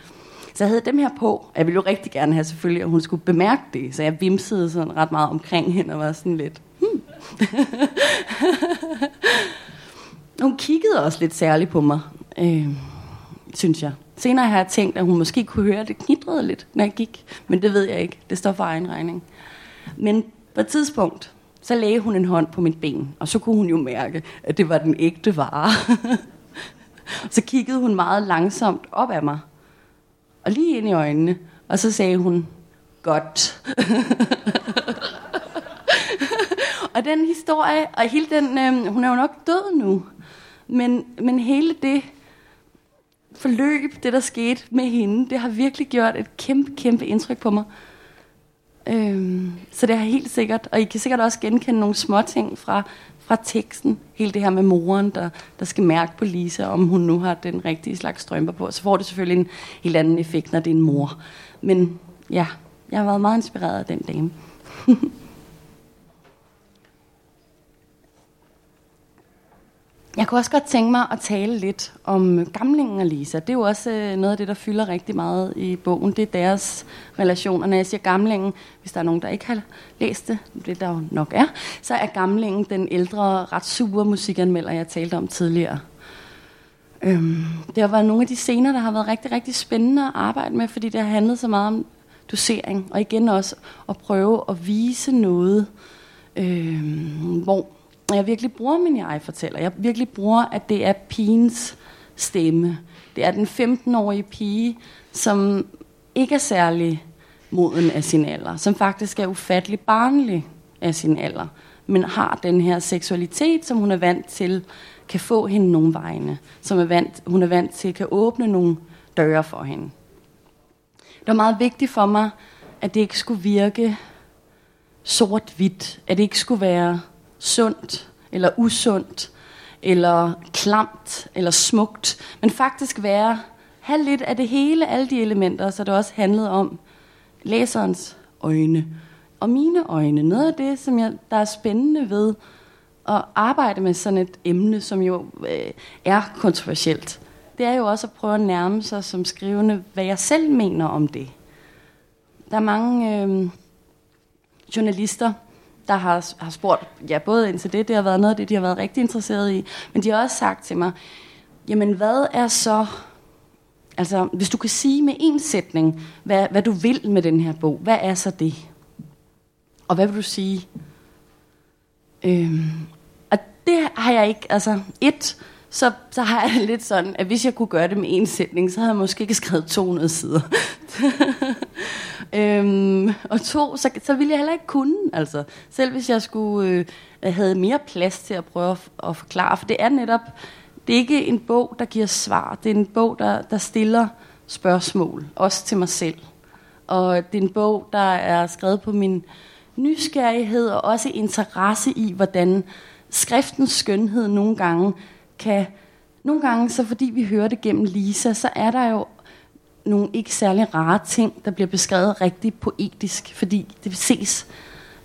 Så jeg havde dem her på. Jeg ville jo rigtig gerne have selvfølgelig, at hun skulle bemærke det. Så jeg vimsede sådan ret meget omkring hende og var sådan lidt... Hmm. hun kiggede også lidt særligt på mig, øh, synes jeg. Senere har jeg tænkt, at hun måske kunne høre, at det knidrede lidt, når jeg gik. Men det ved jeg ikke. Det står for egen regning. Men på et tidspunkt, så lagde hun en hånd på mit ben, og så kunne hun jo mærke, at det var den ægte vare. så kiggede hun meget langsomt op af mig, og lige ind i øjnene, og så sagde hun, godt. og den historie, og hele den, øh, hun er jo nok død nu, men, men hele det forløb, det der skete med hende, det har virkelig gjort et kæmpe, kæmpe indtryk på mig. Øhm, så det har helt sikkert, og I kan sikkert også genkende nogle små ting fra, fra teksten. Hele det her med moren, der, der skal mærke på Lisa, om hun nu har den rigtige slags strømper på. Så får det selvfølgelig en helt anden effekt, når det er en mor. Men ja, jeg har været meget inspireret af den dame. Jeg kunne også godt tænke mig at tale lidt om gamlingen og Lisa. Det er jo også øh, noget af det, der fylder rigtig meget i bogen. Det er deres relation. Og når jeg siger gamlingen, hvis der er nogen, der ikke har læst det, det der jo nok er, så er gamlingen den ældre, ret sure musikanmelder, jeg talte om tidligere. Øhm, det har været nogle af de scener, der har været rigtig, rigtig spændende at arbejde med, fordi det har handlet så meget om dosering. Og igen også at prøve at vise noget, øh, hvor jeg virkelig bruger min jeg-fortæller. Jeg virkelig bruger, at det er pigens stemme. Det er den 15-årige pige, som ikke er særlig moden af sin alder, som faktisk er ufattelig barnlig af sin alder, men har den her seksualitet, som hun er vant til, kan få hende nogle vegne, som er vant, hun er vant til, kan åbne nogle døre for hende. Det var meget vigtigt for mig, at det ikke skulle virke sort-hvidt, at det ikke skulle være sundt eller usundt, eller klamt, eller smukt, men faktisk være, have lidt af det hele, alle de elementer, så det også handlede om læserens øjne og mine øjne. Noget af det, som jeg, der er spændende ved at arbejde med sådan et emne, som jo øh, er kontroversielt, det er jo også at prøve at nærme sig som skrivende, hvad jeg selv mener om det. Der er mange øh, journalister, der har, har spurgt, ja, både ind til det, det har været noget af det, de har været rigtig interesseret i, men de har også sagt til mig, jamen hvad er så, altså hvis du kan sige med en sætning, hvad, hvad du vil med den her bog, hvad er så det? Og hvad vil du sige? Øhm, og det har jeg ikke, altså et, så, så har jeg lidt sådan, at hvis jeg kunne gøre det med en sætning, så havde jeg måske ikke skrevet 200 sider. øhm, og to, så, så ville jeg heller ikke kunne. Altså, selv hvis jeg skulle øh, have mere plads til at prøve at, at forklare. For det er netop, det er ikke en bog, der giver svar. Det er en bog, der, der stiller spørgsmål, også til mig selv. Og det er en bog, der er skrevet på min nysgerrighed og også interesse i, hvordan skriftens skønhed nogle gange kan... Nogle gange, så fordi vi hører det gennem Lisa, så er der jo nogle ikke særlig rare ting, der bliver beskrevet rigtig poetisk, fordi det ses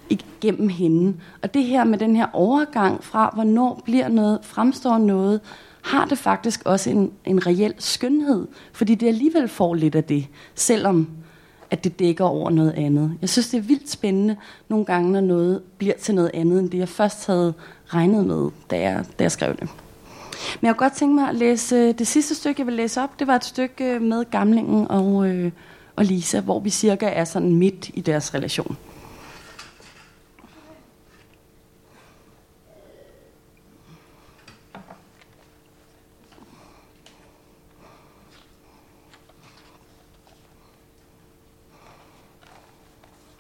igennem hende. Og det her med den her overgang fra, hvornår bliver noget, fremstår noget, har det faktisk også en, en reel skønhed, fordi det alligevel får lidt af det, selvom at det dækker over noget andet. Jeg synes, det er vildt spændende nogle gange, når noget bliver til noget andet, end det jeg først havde regnet med, da jeg, da jeg skrev det. Men jeg kunne godt tænke mig at læse øh, det sidste stykke, jeg vil læse op. Det var et stykke øh, med Gamlingen og, øh, og Lisa, hvor vi cirka er sådan midt i deres relation.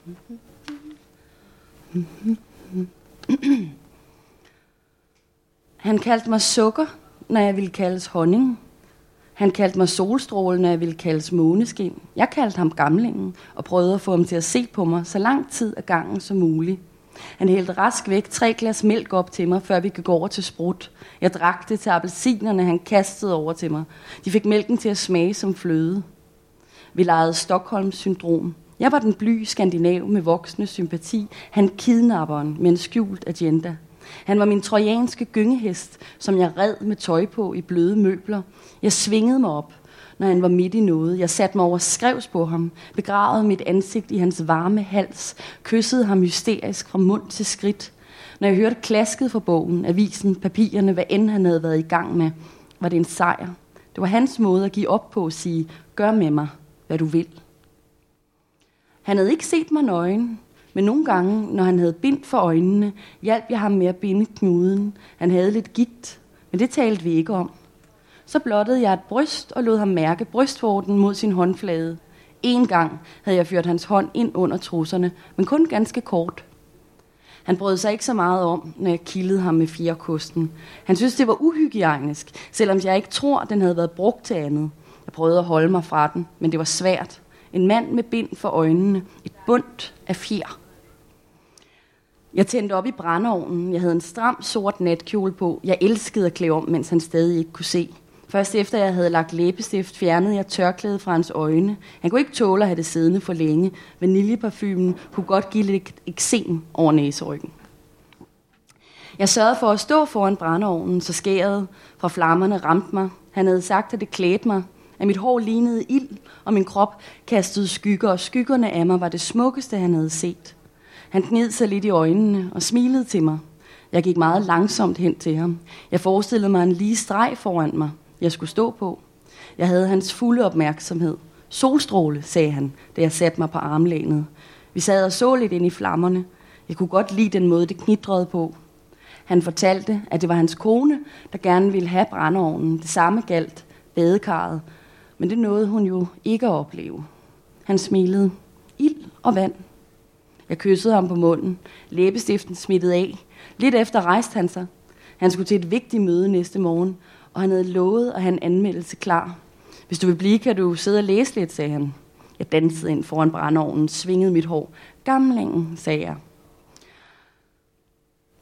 Mm-hmm. Mm-hmm. Mm-hmm. Han kaldte mig sukker, når jeg ville kaldes honning. Han kaldte mig solstråle, når jeg ville kaldes måneskin. Jeg kaldte ham gamlingen og prøvede at få ham til at se på mig så lang tid af gangen som muligt. Han hældte rask væk tre glas mælk op til mig, før vi gik over til sprut. Jeg drak det til appelsinerne, han kastede over til mig. De fik mælken til at smage som fløde. Vi legede Stockholms syndrom. Jeg var den bly skandinav med voksne sympati. Han kidnapperen med en skjult agenda. Han var min trojanske gyngehest, som jeg red med tøj på i bløde møbler. Jeg svingede mig op, når han var midt i noget. Jeg satte mig over skrevs på ham, begravede mit ansigt i hans varme hals, kyssede ham hysterisk fra mund til skridt. Når jeg hørte klasket fra bogen, avisen, papirerne, hvad end han havde været i gang med, var det en sejr. Det var hans måde at give op på at sige, gør med mig, hvad du vil. Han havde ikke set mig nøgen, men nogle gange, når han havde bind for øjnene, hjalp jeg ham med at binde knuden. Han havde lidt gigt, men det talte vi ikke om. Så blottede jeg et bryst og lod ham mærke brystvorten mod sin håndflade. En gang havde jeg ført hans hånd ind under trusserne, men kun ganske kort. Han brød sig ikke så meget om, når jeg kildede ham med fjerkosten. Han synes, det var uhygiejnisk, selvom jeg ikke tror, den havde været brugt til andet. Jeg prøvede at holde mig fra den, men det var svært. En mand med bind for øjnene. Et bundt af fjer. Jeg tændte op i brændeovnen. Jeg havde en stram sort natkjole på. Jeg elskede at klæde om, mens han stadig ikke kunne se. Først efter jeg havde lagt læbestift, fjernede jeg tørklædet fra hans øjne. Han kunne ikke tåle at have det siddende for længe. Vaniljeparfumen kunne godt give lidt eksem over næseryggen. Jeg sørgede for at stå foran brændeovnen, så skæret fra flammerne ramte mig. Han havde sagt, at det klædte mig, at mit hår lignede ild, og min krop kastede skygger, og skyggerne af mig var det smukkeste, han havde set. Han gned sig lidt i øjnene og smilede til mig. Jeg gik meget langsomt hen til ham. Jeg forestillede mig en lige streg foran mig, jeg skulle stå på. Jeg havde hans fulde opmærksomhed. Solstråle, sagde han, da jeg satte mig på armlænet. Vi sad og så lidt ind i flammerne. Jeg kunne godt lide den måde, det knitrede på. Han fortalte, at det var hans kone, der gerne ville have brændeovnen. Det samme galt badekarret. Men det nåede hun jo ikke at opleve. Han smilede. Ild og vand. Jeg kyssede ham på munden. Læbestiften smittede af. Lidt efter rejste han sig. Han skulle til et vigtigt møde næste morgen, og han havde lovet at have en anmeldelse klar. Hvis du vil blive, kan du sidde og læse lidt, sagde han. Jeg dansede ind foran brændeovnen, svingede mit hår. Gamlingen, sagde jeg.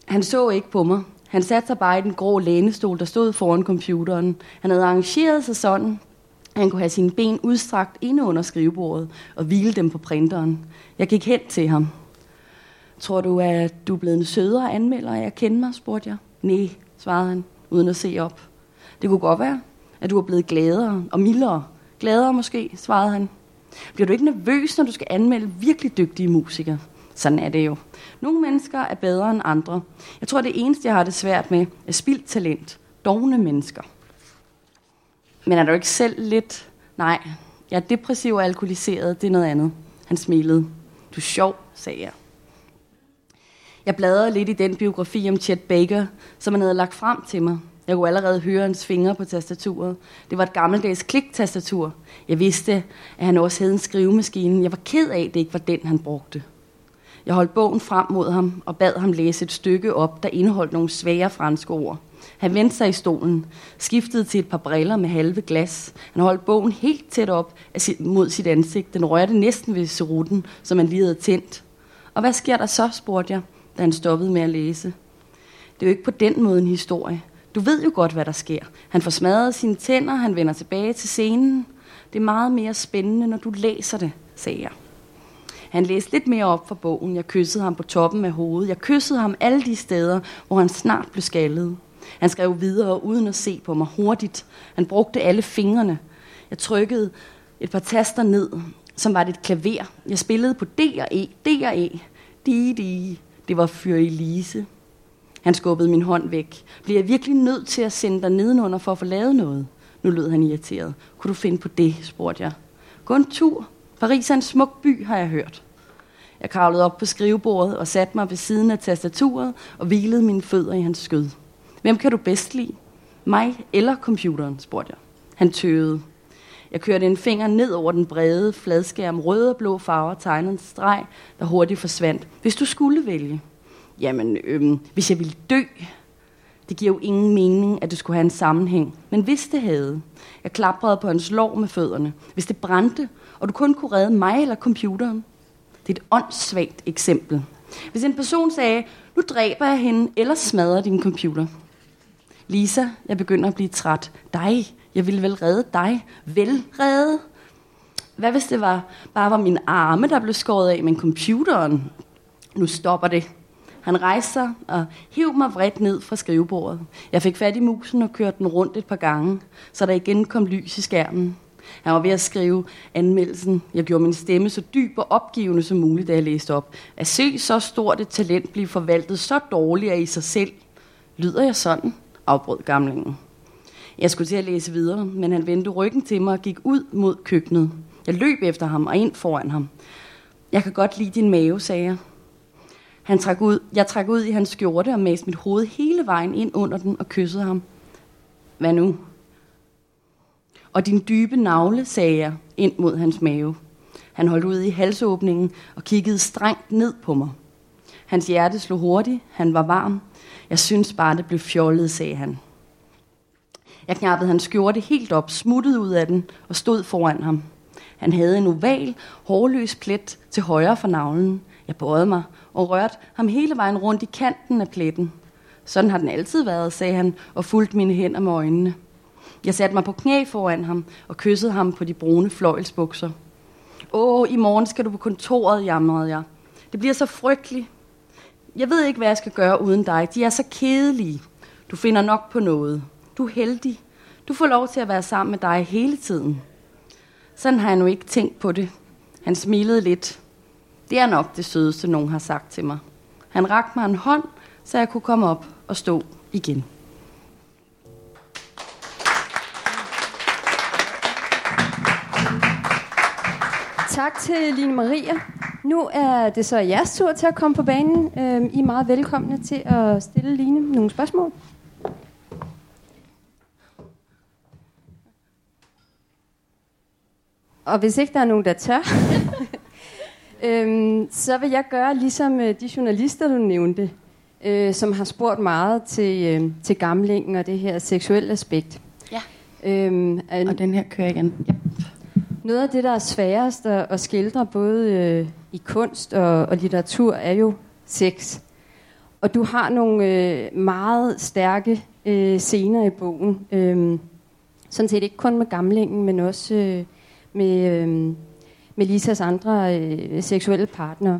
Han så ikke på mig. Han satte sig bare i den grå lænestol, der stod foran computeren. Han havde arrangeret sig sådan, han kunne have sine ben udstrakt inde under skrivebordet og hvile dem på printeren. Jeg gik hen til ham. Tror du, at du er blevet en sødere anmelder, at kende kender mig, spurgte jeg. Nej, svarede han, uden at se op. Det kunne godt være, at du er blevet gladere og mildere. Gladere måske, svarede han. Bliver du ikke nervøs, når du skal anmelde virkelig dygtige musikere? Sådan er det jo. Nogle mennesker er bedre end andre. Jeg tror, det eneste, jeg har det svært med, er spildt talent. Dogne mennesker. Men er du ikke selv lidt... Nej, jeg er depressiv og alkoholiseret. Det er noget andet. Han smilede. Du er sjov, sagde jeg. Jeg bladrede lidt i den biografi om Chet Baker, som han havde lagt frem til mig. Jeg kunne allerede høre hans fingre på tastaturet. Det var et gammeldags kliktastatur. Jeg vidste, at han også havde en skrivemaskine. Jeg var ked af, at det ikke var den, han brugte. Jeg holdt bogen frem mod ham og bad ham læse et stykke op, der indeholdt nogle svære franske ord. Han vendte sig i stolen, skiftede til et par briller med halve glas. Han holdt bogen helt tæt op mod sit ansigt. Den rørte næsten ved cerutten, som han lige havde tændt. Og hvad sker der så, spurgte jeg, da han stoppede med at læse. Det er jo ikke på den måde en historie. Du ved jo godt, hvad der sker. Han får smadret sine tænder, han vender tilbage til scenen. Det er meget mere spændende, når du læser det, sagde jeg. Han læste lidt mere op fra bogen. Jeg kyssede ham på toppen af hovedet. Jeg kyssede ham alle de steder, hvor han snart blev skaldet. Han skrev videre uden at se på mig hurtigt. Han brugte alle fingrene. Jeg trykkede et par taster ned, som var det et klaver. Jeg spillede på D og E, D og E. Di, di. Det var Fyr Elise. Han skubbede min hånd væk. Bliver jeg virkelig nødt til at sende dig nedenunder for at få lavet noget? Nu lød han irriteret. Kunne du finde på det, spurgte jeg. Gå en tur. Paris er en smuk by, har jeg hørt. Jeg kravlede op på skrivebordet og satte mig ved siden af tastaturet og hvilede mine fødder i hans skød. Hvem kan du bedst lide? Mig eller computeren, spurgte jeg. Han tøvede. Jeg kørte en finger ned over den brede fladskærm, røde og blå farver, tegnede en streg, der hurtigt forsvandt. Hvis du skulle vælge, jamen, øhm, hvis jeg ville dø, det giver jo ingen mening, at det skulle have en sammenhæng. Men hvis det havde, jeg klaprede på hans lår med fødderne. Hvis det brændte, og du kun kunne redde mig eller computeren. Det er et åndssvagt eksempel. Hvis en person sagde, nu dræber jeg hende, eller smadrer din computer. Lisa, jeg begynder at blive træt. Dig, jeg ville vel redde dig. Vel redde? Hvad hvis det var, bare var min arme, der blev skåret af, men computeren? Nu stopper det. Han rejste sig og hiv mig vredt ned fra skrivebordet. Jeg fik fat i musen og kørte den rundt et par gange, så der igen kom lys i skærmen. Han var ved at skrive anmeldelsen. Jeg gjorde min stemme så dyb og opgivende som muligt, da jeg læste op. At se så stort et talent blive forvaltet så dårligt af i sig selv. Lyder jeg sådan? Afbrød gamlingen. Jeg skulle til at læse videre, men han vendte ryggen til mig og gik ud mod køkkenet. Jeg løb efter ham og ind foran ham. Jeg kan godt lide din mave, sagde jeg. Han trak ud, jeg trak ud i hans skjorte og mæste mit hoved hele vejen ind under den og kyssede ham. Hvad nu? Og din dybe navle, sagde jeg, ind mod hans mave. Han holdt ud i halsåbningen og kiggede strengt ned på mig. Hans hjerte slog hurtigt. Han var varm. Jeg synes bare, det blev fjollet, sagde han. Jeg knappede hans skjorte helt op, smuttede ud af den og stod foran ham. Han havde en oval, hårløs plet til højre for navlen. Jeg bøjede mig og rørte ham hele vejen rundt i kanten af pletten. Sådan har den altid været, sagde han og fulgte mine hænder med øjnene. Jeg satte mig på knæ foran ham og kyssede ham på de brune fløjelsbukser. Åh, i morgen skal du på kontoret, jamrede jeg. Det bliver så frygteligt. Jeg ved ikke, hvad jeg skal gøre uden dig. De er så kedelige. Du finder nok på noget. Du er heldig. Du får lov til at være sammen med dig hele tiden. Sådan har jeg nu ikke tænkt på det. Han smilede lidt. Det er nok det sødeste, nogen har sagt til mig. Han rakte mig en hånd, så jeg kunne komme op og stå igen. Tak til Line Maria. Nu er det så jeres tur til at komme på banen. Øhm, I er meget velkomne til at stille Line nogle spørgsmål. Og hvis ikke der er nogen, der tør, øhm, så vil jeg gøre ligesom øh, de journalister, du nævnte, øh, som har spurgt meget til, øh, til gamlingen og det her seksuelle aspekt. Ja. Øhm, Og den her kører igen. Ja. Noget af det, der er sværest at, at skildre, både øh, i kunst og, og litteratur, er jo sex. Og du har nogle øh, meget stærke øh, scener i bogen. Øh, sådan set ikke kun med gamlingen, men også øh, med, øh, med Lisas andre øh, seksuelle partnere.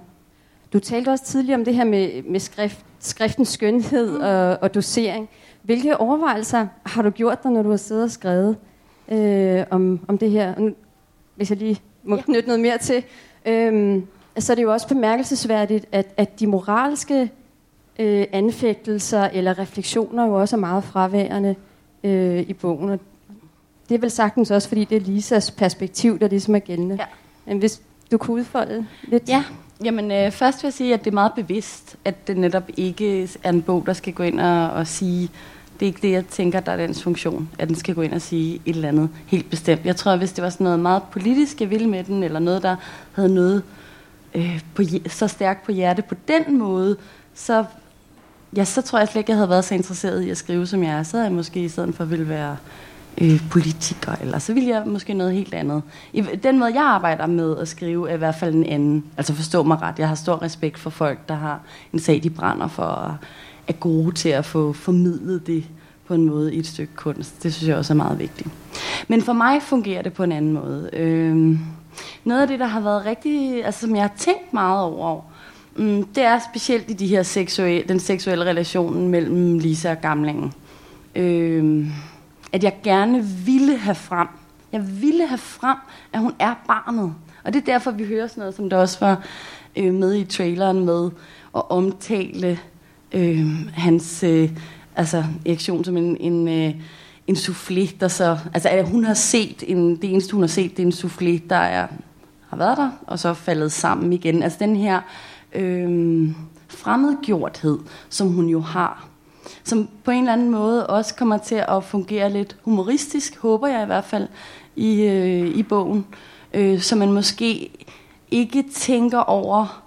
Du talte også tidligere om det her med, med skrift, skriftens skønhed og, og dosering. Hvilke overvejelser har du gjort dig, når du har siddet og skrevet øh, om, om det her? Hvis jeg lige må ja. knytte noget mere til, øhm, så er det jo også bemærkelsesværdigt, at, at de moralske øh, anfægtelser eller refleksioner jo også er meget fraværende øh, i bogen. Og det er vel sagtens også, fordi det er Lisas perspektiv, der ligesom er gældende. Ja. Men hvis du kunne udfolde lidt. Ja, jamen øh, først vil jeg sige, at det er meget bevidst, at det netop ikke er en bog, der skal gå ind og, og sige, det er ikke det, jeg tænker, der er dens funktion, at den skal gå ind og sige et eller andet helt bestemt. Jeg tror, at hvis det var sådan noget meget politisk, jeg ville med den, eller noget, der havde noget øh, på, så stærkt på hjerte på den måde, så, ja, så tror jeg slet ikke, jeg havde været så interesseret i at skrive, som jeg er. Så havde jeg måske i stedet for ville være øh, politiker, eller så ville jeg måske noget helt andet. I, den måde, jeg arbejder med at skrive, er i hvert fald en anden. Altså forstå mig ret, jeg har stor respekt for folk, der har en sag, de brænder for, og er gode til at få formidlet det på en måde i et stykke kunst. Det synes jeg også er meget vigtigt. Men for mig fungerer det på en anden måde. Øh, noget af det, der har været rigtig, altså som jeg har tænkt meget over, mm, det er specielt i de her seksuelle, den seksuelle relation mellem Lisa og Gamlingen. Øh, at jeg gerne ville have frem. Jeg ville have frem, at hun er barnet. Og det er derfor, vi hører sådan noget, som der også var øh, med i traileren med at omtale øh, hans øh, altså, erektion som en, en, øh, en soufflé, der så... Altså, at hun har set en, det eneste, hun har set, det er en soufflé, der er, har været der, og så faldet sammen igen. Altså den her øh, fremmedgjorthed, som hun jo har, som på en eller anden måde også kommer til at fungere lidt humoristisk, håber jeg i hvert fald, i, øh, i bogen. Øh, så man måske ikke tænker over,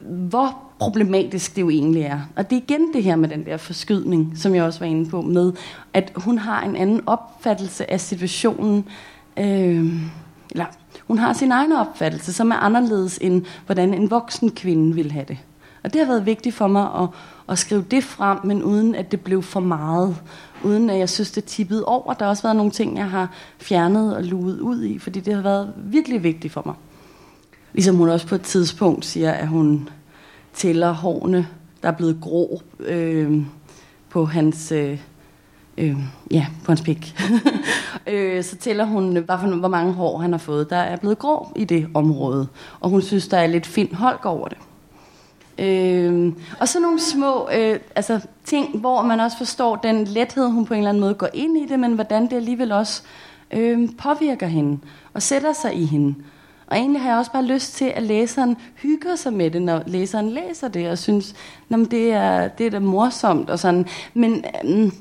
hvor problematisk det jo egentlig er. Og det er igen det her med den der forskydning, som jeg også var inde på, med at hun har en anden opfattelse af situationen, øh, eller hun har sin egen opfattelse, som er anderledes end hvordan en voksen kvinde vil have det. Og det har været vigtigt for mig at, at skrive det frem, men uden at det blev for meget. Uden at jeg synes, det tippede over. Der har også været nogle ting, jeg har fjernet og luet ud i, fordi det har været virkelig vigtigt for mig. Ligesom hun også på et tidspunkt siger, at hun tæller hårene, der er blevet grå øh, på hans... Øh, øh, ja, på hans pik. øh, så tæller hun, hvad for, hvor mange hår han har fået. Der er blevet grå i det område, og hun synes, der er lidt fint holk over det. Øh, og så nogle små øh, altså, ting, hvor man også forstår den lethed, hun på en eller anden måde går ind i det, men hvordan det alligevel også øh, påvirker hende og sætter sig i hende. Og egentlig har jeg også bare lyst til, at læseren hygger sig med det, når læseren læser det, og synes, at det er, det er da morsomt. Og sådan. Men øh,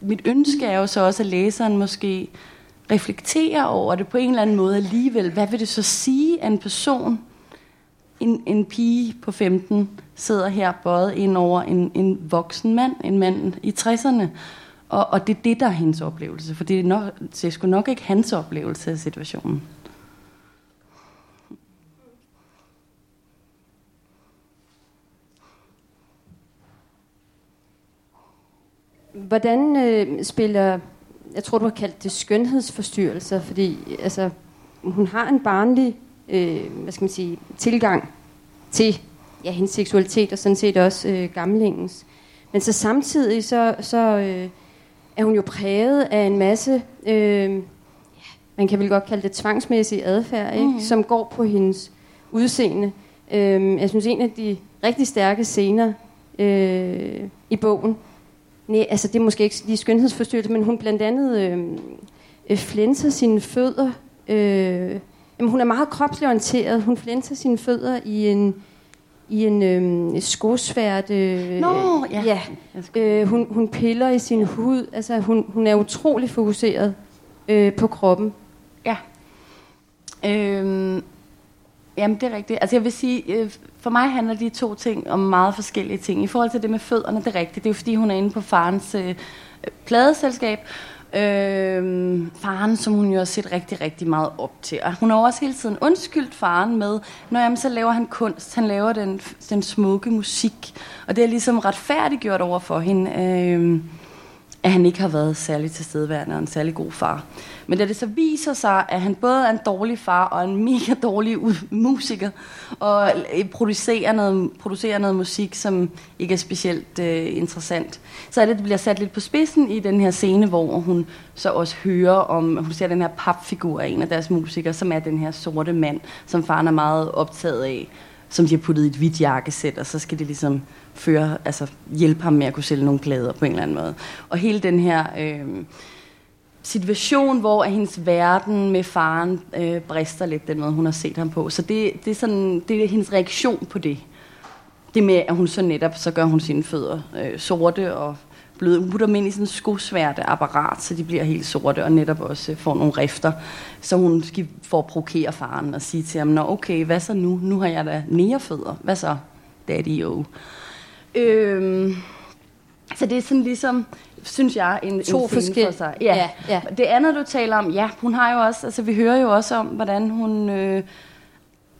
mit ønske er jo så også, at læseren måske reflekterer over det på en eller anden måde alligevel. Hvad vil det så sige, at en person, en, en pige på 15, sidder her bøjet ind over en, en voksen mand, en mand i 60'erne. Og, og det er det, der er hendes oplevelse, for det er, nok, det er sgu nok ikke hans oplevelse af situationen. Hvordan øh, spiller, jeg tror du har kaldt det skønhedsforstyrrelser, fordi altså, hun har en barnlig øh, hvad skal man sige, tilgang til ja, hendes seksualitet, og sådan set også øh, gamlingens. Men så samtidig så, så øh, er hun jo præget af en masse, øh, man kan vel godt kalde det tvangsmæssig adfærd, ikke? Mm. som går på hendes udseende. Øh, jeg synes, en af de rigtig stærke scener øh, i bogen, nej, altså det er måske ikke de skønhedsforstyrrelser, men hun blandt andet øh, øh, flænser sine fødder. Øh, jamen, hun er meget kropslig orienteret. Hun flænser sine fødder i en i en øh, skosvært. Øh, Nå, ja. ja. Øh, hun, hun piller i sin hud. Altså, hun, hun er utrolig fokuseret øh, på kroppen. Ja. Øhm, jamen, det er rigtigt. Altså, jeg vil sige, øh, for mig handler de to ting om meget forskellige ting. I forhold til det med fødderne, det er rigtigt. Det er jo fordi, hun er inde på farens øh, pladeselskab. Øh, faren, som hun jo har set rigtig, rigtig meget op til. Og hun har også hele tiden undskyldt faren med, når jamen, så laver han kunst, han laver den, den smukke musik. Og det er ligesom retfærdiggjort over for hende. Øh, at han ikke har været særlig tilstedeværende og en særlig god far. Men da det så viser sig, at han både er en dårlig far og en mega dårlig musiker, og producerer noget, producerer noget musik, som ikke er specielt øh, interessant, så er det, det bliver sat lidt på spidsen i den her scene, hvor hun så også hører om, hun ser den her papfigur af en af deres musikere, som er den her sorte mand, som faren er meget optaget af, som de har puttet i et hvidt jakkesæt, og så skal det ligesom føre, altså hjælpe ham med at kunne sælge nogle plader på en eller anden måde. Og hele den her øh, situation, hvor hendes verden med faren øh, brister lidt, den måde hun har set ham på. Så det, det, er sådan, det er hendes reaktion på det. Det med, at hun så netop, så gør hun sine fødder øh, sorte og bløde. Hun putter dem ind i sådan en skosværte apparat, så de bliver helt sorte, og netop også øh, får nogle rifter. Så hun skal for at provokere faren og sige til ham, Nå okay, hvad så nu? Nu har jeg da fødder. Hvad så, daddy -o? Øhm, så det er sådan ligesom, synes jeg, en, to en forskellige. for sig. Ja. Ja, ja. Det andet, du taler om, ja, hun har jo også, altså vi hører jo også om, hvordan hun, øh,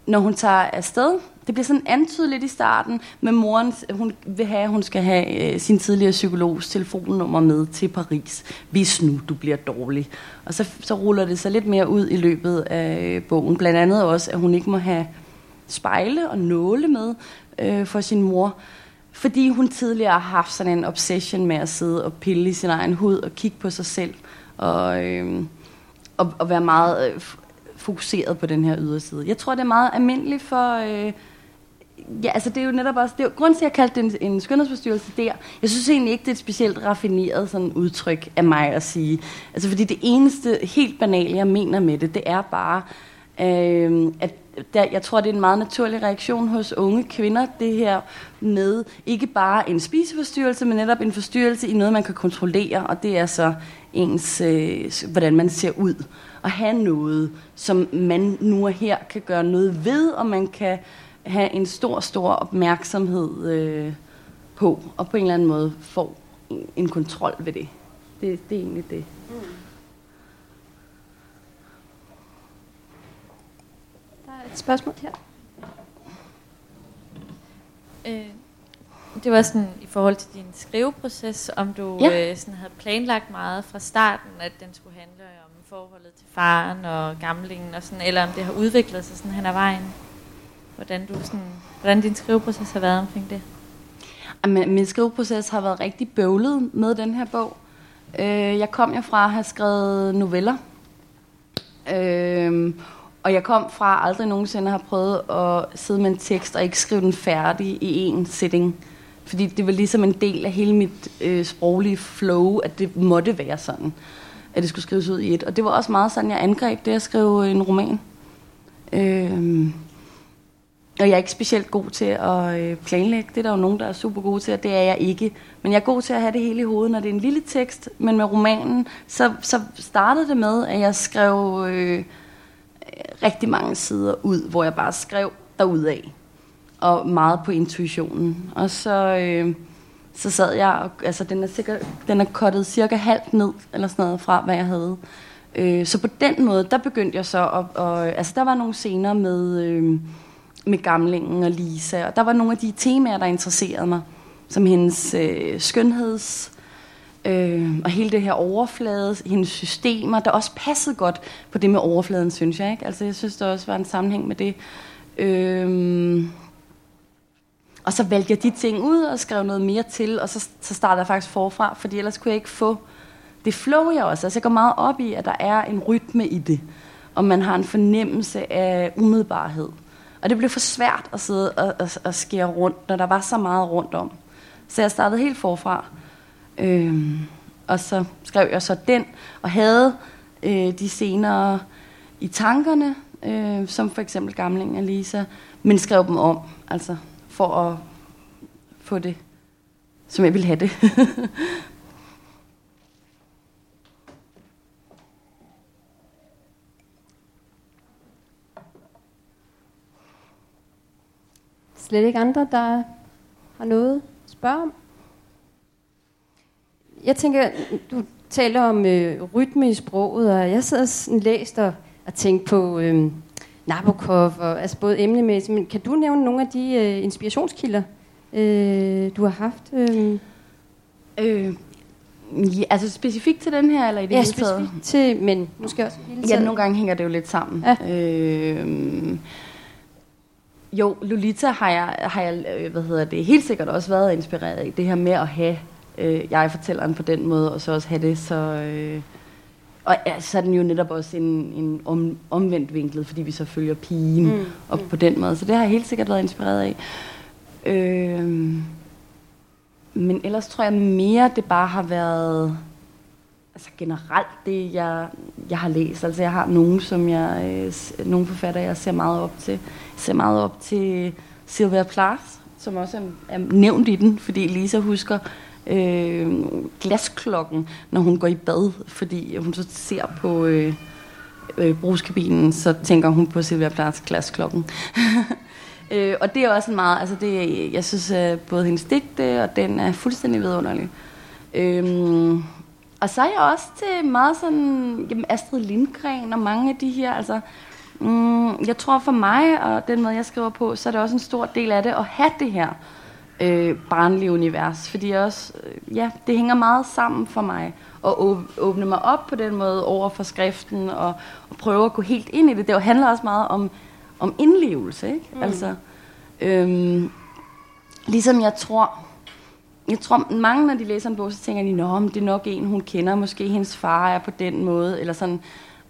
når hun tager afsted, det bliver sådan antydeligt i starten, men moren hun vil have, at hun skal have øh, sin tidligere psykologs telefonnummer med til Paris, hvis nu du bliver dårlig. Og så, så ruller det sig lidt mere ud i løbet af bogen. Blandt andet også, at hun ikke må have spejle og nåle med øh, for sin mor fordi hun tidligere har haft sådan en obsession med at sidde og pille i sin egen hud og kigge på sig selv og, øh, og, og være meget øh, fokuseret på den her yderside. Jeg tror, det er meget almindeligt for... Øh, ja, altså det er jo netop også... Det er jo, grunden til, at jeg kaldte det en, en skønhedsforstyrrelse der, jeg synes egentlig ikke, det er et specielt raffineret sådan udtryk af mig at sige. Altså fordi det eneste helt banale, jeg mener med det, det er bare, øh, at der, jeg tror, det er en meget naturlig reaktion hos unge kvinder, det her med ikke bare en spiseforstyrrelse, men netop en forstyrrelse i noget, man kan kontrollere, og det er så ens, øh, hvordan man ser ud. At have noget, som man nu og her kan gøre noget ved, og man kan have en stor, stor opmærksomhed øh, på, og på en eller anden måde få en kontrol ved det. Det, det er egentlig det. Mm. Spørgsmål her. Øh, det var sådan i forhold til din skriveproces, om du ja. øh, sådan havde planlagt meget fra starten, at den skulle handle om forholdet til faren og gamlingen, og sådan, eller om det har udviklet sig sådan hen ad vejen. Hvordan, du sådan, hvordan din skriveproces har været omkring det? Jamen, min skriveproces har været rigtig bøvlet med den her bog. Øh, jeg kom jo fra at have skrevet noveller. Øh, og jeg kom fra aldrig nogensinde har prøvet at sidde med en tekst og ikke skrive den færdig i en sitting. Fordi det var ligesom en del af hele mit øh, sproglige flow, at det måtte være sådan, at det skulle skrives ud i et. Og det var også meget sådan, jeg angreb det at skrive øh, en roman. Øh, og jeg er ikke specielt god til at øh, planlægge. Det er der jo nogen, der er super gode til, og det er jeg ikke. Men jeg er god til at have det hele i hovedet, når det er en lille tekst. Men med romanen, så, så startede det med, at jeg skrev... Øh, rigtig mange sider ud, hvor jeg bare skrev af. og meget på intuitionen. Og så, øh, så sad jeg, og, altså den er, sikkert, den er kottet cirka halvt ned, eller sådan noget, fra hvad jeg havde. Øh, så på den måde, der begyndte jeg så, at, og, altså der var nogle scener med, øh, med Gamlingen og Lisa, og der var nogle af de temaer, der interesserede mig, som hendes øh, skønheds, øh, og hele det her overflade, hendes systemer, der også passede godt på det med overfladen, synes jeg. Ikke? Altså jeg synes, der også var en sammenhæng med det. Øh, og så valgte jeg de ting ud og skrev noget mere til, og så, så startede jeg faktisk forfra, fordi ellers kunne jeg ikke få det flow jeg også. Altså jeg går meget op i, at der er en rytme i det, og man har en fornemmelse af umiddelbarhed. Og det blev for svært at sidde og, og, og skære rundt, når der var så meget rundt om. Så jeg startede helt forfra. Øhm, og så skrev jeg så den, og havde øh, de senere i tankerne, øh, som for eksempel Gamling og Lisa, men skrev dem om, altså for at få det, som jeg ville have det. Slet ikke andre, der har noget at spørge om? Jeg tænker, du taler om øh, rytme i sproget, og jeg sidder sådan læst og, og tænkt på øh, Nabokov, og, altså både emnemæssigt, men kan du nævne nogle af de øh, inspirationskilder, øh, du har haft? Øh? Øh, ja, altså specifikt til den her, eller i det ja, hele taget? specifikt til, men måske også hele Ja, nogle gange hænger det jo lidt sammen. Ja. Øh, jo, Lolita har jeg, har jeg øh, hvad hedder det, helt sikkert også været inspireret af. Det her med at have øh, jeg-fortælleren på den måde, og så også have det så... Øh, og ja, så er den jo netop også en, en om, omvendt vinklet, fordi vi så følger pigen mm. op mm. på den måde. Så det har jeg helt sikkert været inspireret af. Øh, men ellers tror jeg mere, det bare har været altså generelt det, jeg, jeg har læst. Altså jeg har nogen, som jeg, øh, nogle forfatter, jeg ser meget op til. Jeg ser meget op til Sylvia Plath, som også er, er nævnt i den, fordi Lisa husker øh, glasklokken, når hun går i bad, fordi hun så ser på øh, øh, brugskabinen, så tænker hun på Sylvia Plaths glasklokken. øh, og det er også en meget, altså det, jeg synes, at både hendes digte, og den er fuldstændig vidunderlig. Øh, og så er jeg også til meget sådan, jamen Astrid Lindgren og mange af de her, altså, mm, jeg tror for mig, og den måde jeg skriver på, så er det også en stor del af det at have det her øh, barnlige univers. Fordi jeg også, øh, ja, det hænger meget sammen for mig at åbne mig op på den måde over for skriften og, og prøve at gå helt ind i det. Det handler også meget om, om indlevelse, ikke? Mm. Altså, øhm, ligesom jeg tror, jeg tror, mange, når de læser en bog, så tænker de, Nå, det er nok en, hun kender. Måske hendes far er på den måde. Eller sådan.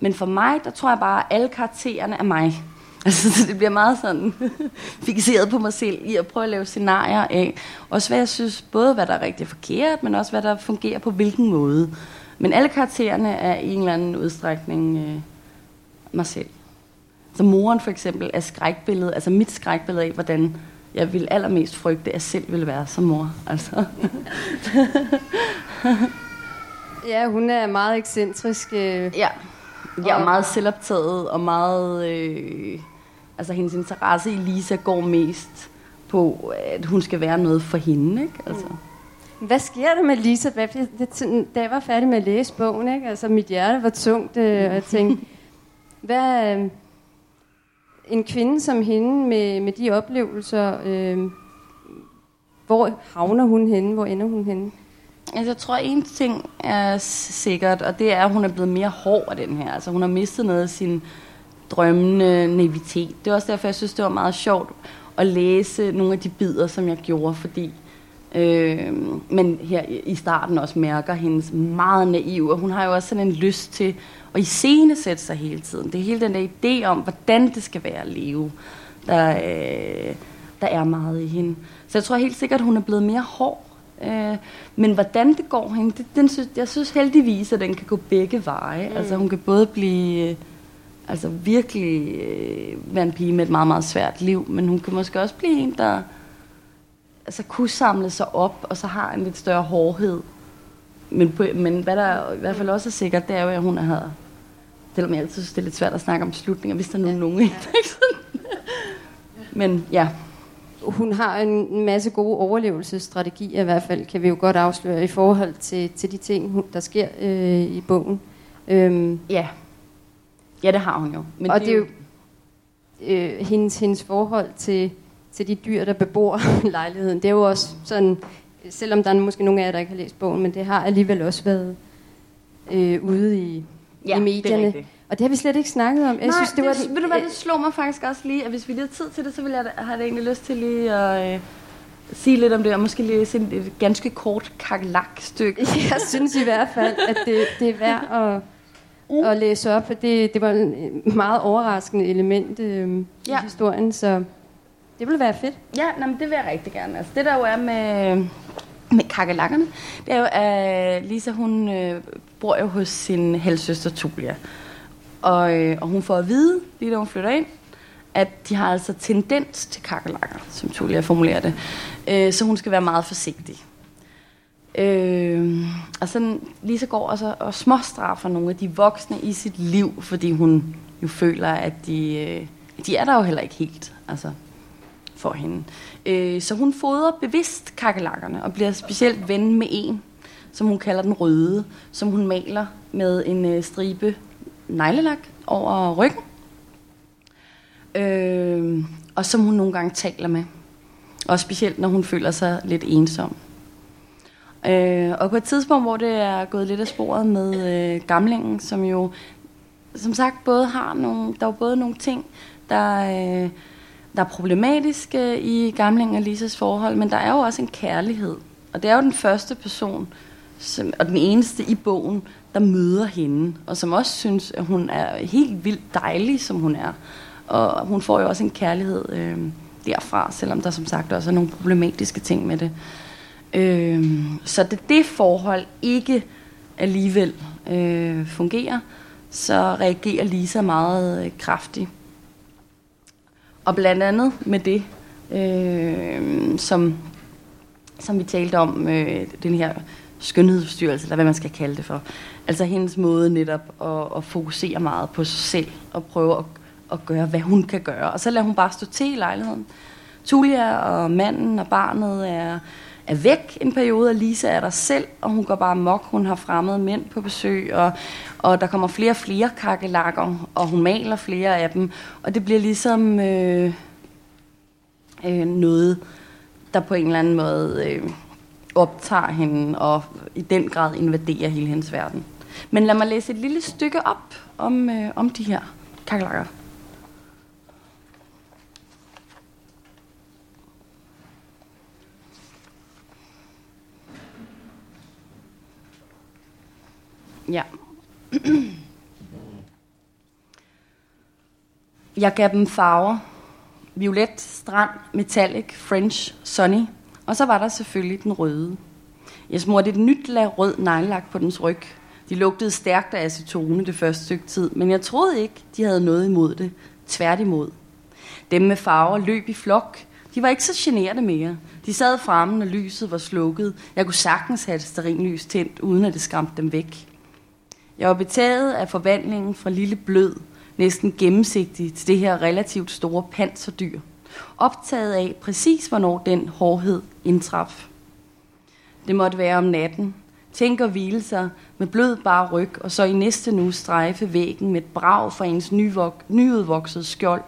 Men for mig, der tror jeg bare, at alle karaktererne er mig. Altså, så det bliver meget sådan fixeret på mig selv i at prøve at lave scenarier af. Også hvad jeg synes, både hvad der er rigtig forkert, men også hvad der fungerer på hvilken måde. Men alle karaktererne er i en eller anden udstrækning øh, mig selv. Så moren for eksempel er skrækbilledet, altså mit skrækbillede af, hvordan jeg vil allermest frygte, at jeg selv vil være som mor. Altså. ja, hun er meget ekscentrisk. Øh, ja. Ja, og meget selvoptaget og meget... Øh, altså hendes interesse i Lisa går mest på, at hun skal være noget for hende, ikke? Altså. Mm. Hvad sker der med Lisa? Da jeg var færdig med at læse bogen, ikke? Altså, mit hjerte var tungt, øh, og jeg tænkte, hvad, øh, en kvinde som hende med, med de oplevelser, øh, hvor havner hun henne? Hvor ender hun henne? Altså, jeg tror, en ting er sikkert, og det er, at hun er blevet mere hård af den her. Altså, hun har mistet noget af sin drømmende naivitet. Det er også derfor, jeg synes, det var meget sjovt at læse nogle af de bidder, som jeg gjorde, fordi øh, men her i starten også mærker hendes meget naiv, og hun har jo også sådan en lyst til at iscenesætte sig hele tiden. Det er hele den der idé om, hvordan det skal være at leve, der, øh, der er meget i hende. Så jeg tror helt sikkert, at hun er blevet mere hård. Øh, men hvordan det går hende, det, den synes, jeg synes heldigvis, at den kan gå begge veje. Mm. Altså hun kan både blive... Øh, altså virkelig øh, være en pige med et meget, meget svært liv, men hun kan måske også blive en, der altså, kunne samle sig op, og så har en lidt større hårdhed. Men, på, men hvad der i hvert fald også er sikkert, det er jo, at hun har, selvom jeg altid synes, det er lidt svært at snakke om slutninger, hvis der er nogen, ja. men ja, hun har en masse gode overlevelsesstrategier i hvert fald, kan vi jo godt afsløre, i forhold til, til de ting, der sker øh, i bogen. Øhm, ja. Ja, det har hun jo. Men og det er jo øh, hendes, hendes forhold til, til de dyr, der bebor lejligheden. Det er jo også sådan, selvom der er måske nogle af jer, der ikke har læst bogen, men det har alligevel også været øh, ude i, ja, i medierne. Det og det har vi slet ikke snakket om. Jeg Nej, synes, det, var det, ved du hvad, det slog mig faktisk også lige, at hvis vi lige har tid til det, så vil jeg have det egentlig lyst til lige at øh, sige lidt om det, og måske lige et ganske kort kakelak-stykke. Jeg synes i hvert fald, at det, det er værd at, mm. at læse op, for det, det var et meget overraskende element øh, ja. i historien, så det ville være fedt. Ja, nej, men det vil jeg rigtig gerne. Altså, det der jo er med, med kakelakkerne, det er jo, at Lisa, hun øh, bor jo hos sin halvsøster Tulia. Og, øh, og hun får at vide, lige da hun flytter ind, at de har altså tendens til kakelakker, som Tulia formulerer det. Øh, så hun skal være meget forsigtig. Øh, og så Lisa går altså og småstraffer nogle af de voksne i sit liv, fordi hun jo føler, at de, øh, de er der jo heller ikke helt altså, for hende. Øh, så hun fodrer bevidst kakelakkerne og bliver specielt ven med en, som hun kalder den røde, som hun maler med en øh, stribe neglelak over ryggen. Øh, og som hun nogle gange taler med. Og specielt når hun føler sig lidt ensom. Øh, og på et tidspunkt, hvor det er gået lidt af sporet med øh, gamlingen, som jo som sagt både har nogle, der er både nogle ting, der, øh, der er problematiske øh, i gamlingen og Lisas forhold, men der er jo også en kærlighed. Og det er jo den første person, som, og den eneste i bogen, der møder hende, og som også synes, at hun er helt vildt dejlig, som hun er. Og hun får jo også en kærlighed øh, derfra, selvom der som sagt også er nogle problematiske ting med det. Øh, så det det forhold ikke alligevel øh, fungerer, så reagerer Lisa meget øh, kraftigt. Og blandt andet med det, øh, som, som vi talte om, øh, den her skønhedsstyrelse, eller hvad man skal kalde det for. Altså hendes måde netop at, at fokusere meget på sig selv, og prøve at, at gøre, hvad hun kan gøre. Og så lader hun bare stå til i lejligheden. Tulia og manden og barnet er, er væk en periode, og Lisa er der selv, og hun går bare mok. Hun har fremmede mænd på besøg, og, og der kommer flere og flere kakelakker, og hun maler flere af dem. Og det bliver ligesom øh, øh, noget, der på en eller anden måde... Øh, optager hende og i den grad invaderer hele hendes verden. Men lad mig læse et lille stykke op om, øh, om de her kakelakker. Ja. Jeg gav dem farver. Violet, strand, metallic, French, sunny – og så var der selvfølgelig den røde. Jeg smurte et nyt lag rød neglelak på dens ryg. De lugtede stærkt af acetone det første stykke tid, men jeg troede ikke, de havde noget imod det. Tværtimod. Dem med farver løb i flok. De var ikke så generede mere. De sad fremme, når lyset var slukket. Jeg kunne sagtens have et sterinlys tændt, uden at det skræmte dem væk. Jeg var betaget af forvandlingen fra lille blød, næsten gennemsigtig, til det her relativt store panserdyr optaget af præcis, hvornår den hårdhed indtraf. Det måtte være om natten. Tænk at hvile sig med blød bare ryg, og så i næste nu strejfe væggen med et brag fra ens nyvok- nyudvokset skjold,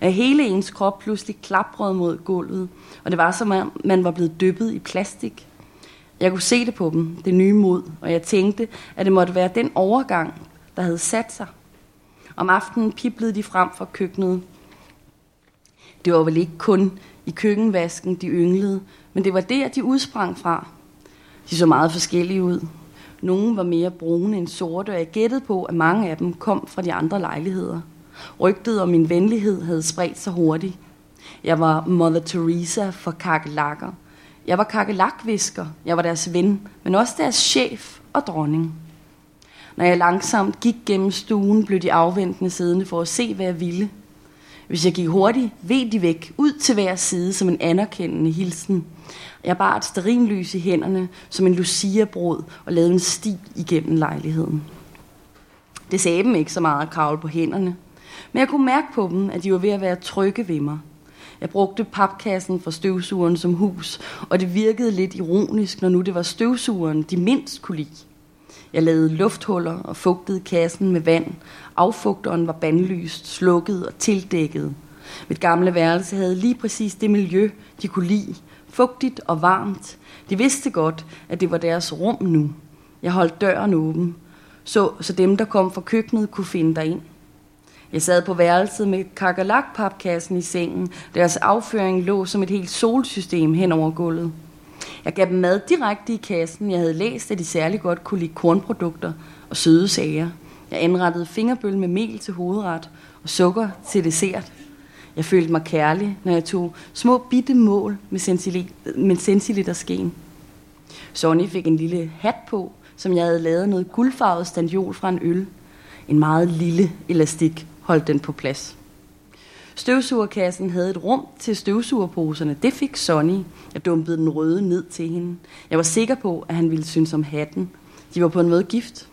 at hele ens krop pludselig klaprede mod gulvet, og det var som om man var blevet dyppet i plastik. Jeg kunne se det på dem, det nye mod, og jeg tænkte, at det måtte være den overgang, der havde sat sig. Om aftenen piblede de frem fra køkkenet, det var vel ikke kun i køkkenvasken, de ynglede, men det var der, de udsprang fra. De så meget forskellige ud. Nogle var mere brune end sorte, og jeg gættede på, at mange af dem kom fra de andre lejligheder. Rygtet om min venlighed havde spredt sig hurtigt. Jeg var Mother Teresa for kakelakker. Jeg var kakelakvisker. Jeg var deres ven, men også deres chef og dronning. Når jeg langsomt gik gennem stuen, blev de afventende siddende for at se, hvad jeg ville. Hvis jeg gik hurtigt, ved de væk, ud til hver side som en anerkendende hilsen. Jeg bar et sterinlys i hænderne, som en luciabrod og lavede en sti igennem lejligheden. Det sagde dem ikke så meget at kravle på hænderne, men jeg kunne mærke på dem, at de var ved at være trygge ved mig. Jeg brugte papkassen fra støvsugeren som hus, og det virkede lidt ironisk, når nu det var støvsugeren, de mindst kunne lide. Jeg lavede lufthuller og fugtede kassen med vand. Affugteren var bandlyst, slukket og tildækket. Mit gamle værelse havde lige præcis det miljø, de kunne lide. Fugtigt og varmt. De vidste godt, at det var deres rum nu. Jeg holdt døren åben, så, så dem, der kom fra køkkenet, kunne finde derind. Jeg sad på værelset med kakerlakpapkassen i sengen. Deres afføring lå som et helt solsystem hen over gulvet. Jeg gav dem mad direkte i kassen. Jeg havde læst, at de særlig godt kunne lide kornprodukter og søde sager. Jeg anrettede fingerbøl med mel til hovedret og sukker til dessert. Jeg følte mig kærlig, når jeg tog små bitte mål med, centiliter, med centiliter sken. Sonny fik en lille hat på, som jeg havde lavet noget guldfarvet standjol fra en øl. En meget lille elastik holdt den på plads. Støvsugerkassen havde et rum til støvsugerposerne. Det fik Sonny. Jeg dumpede den røde ned til hende. Jeg var sikker på, at han ville synes om hatten. De var på en måde gift.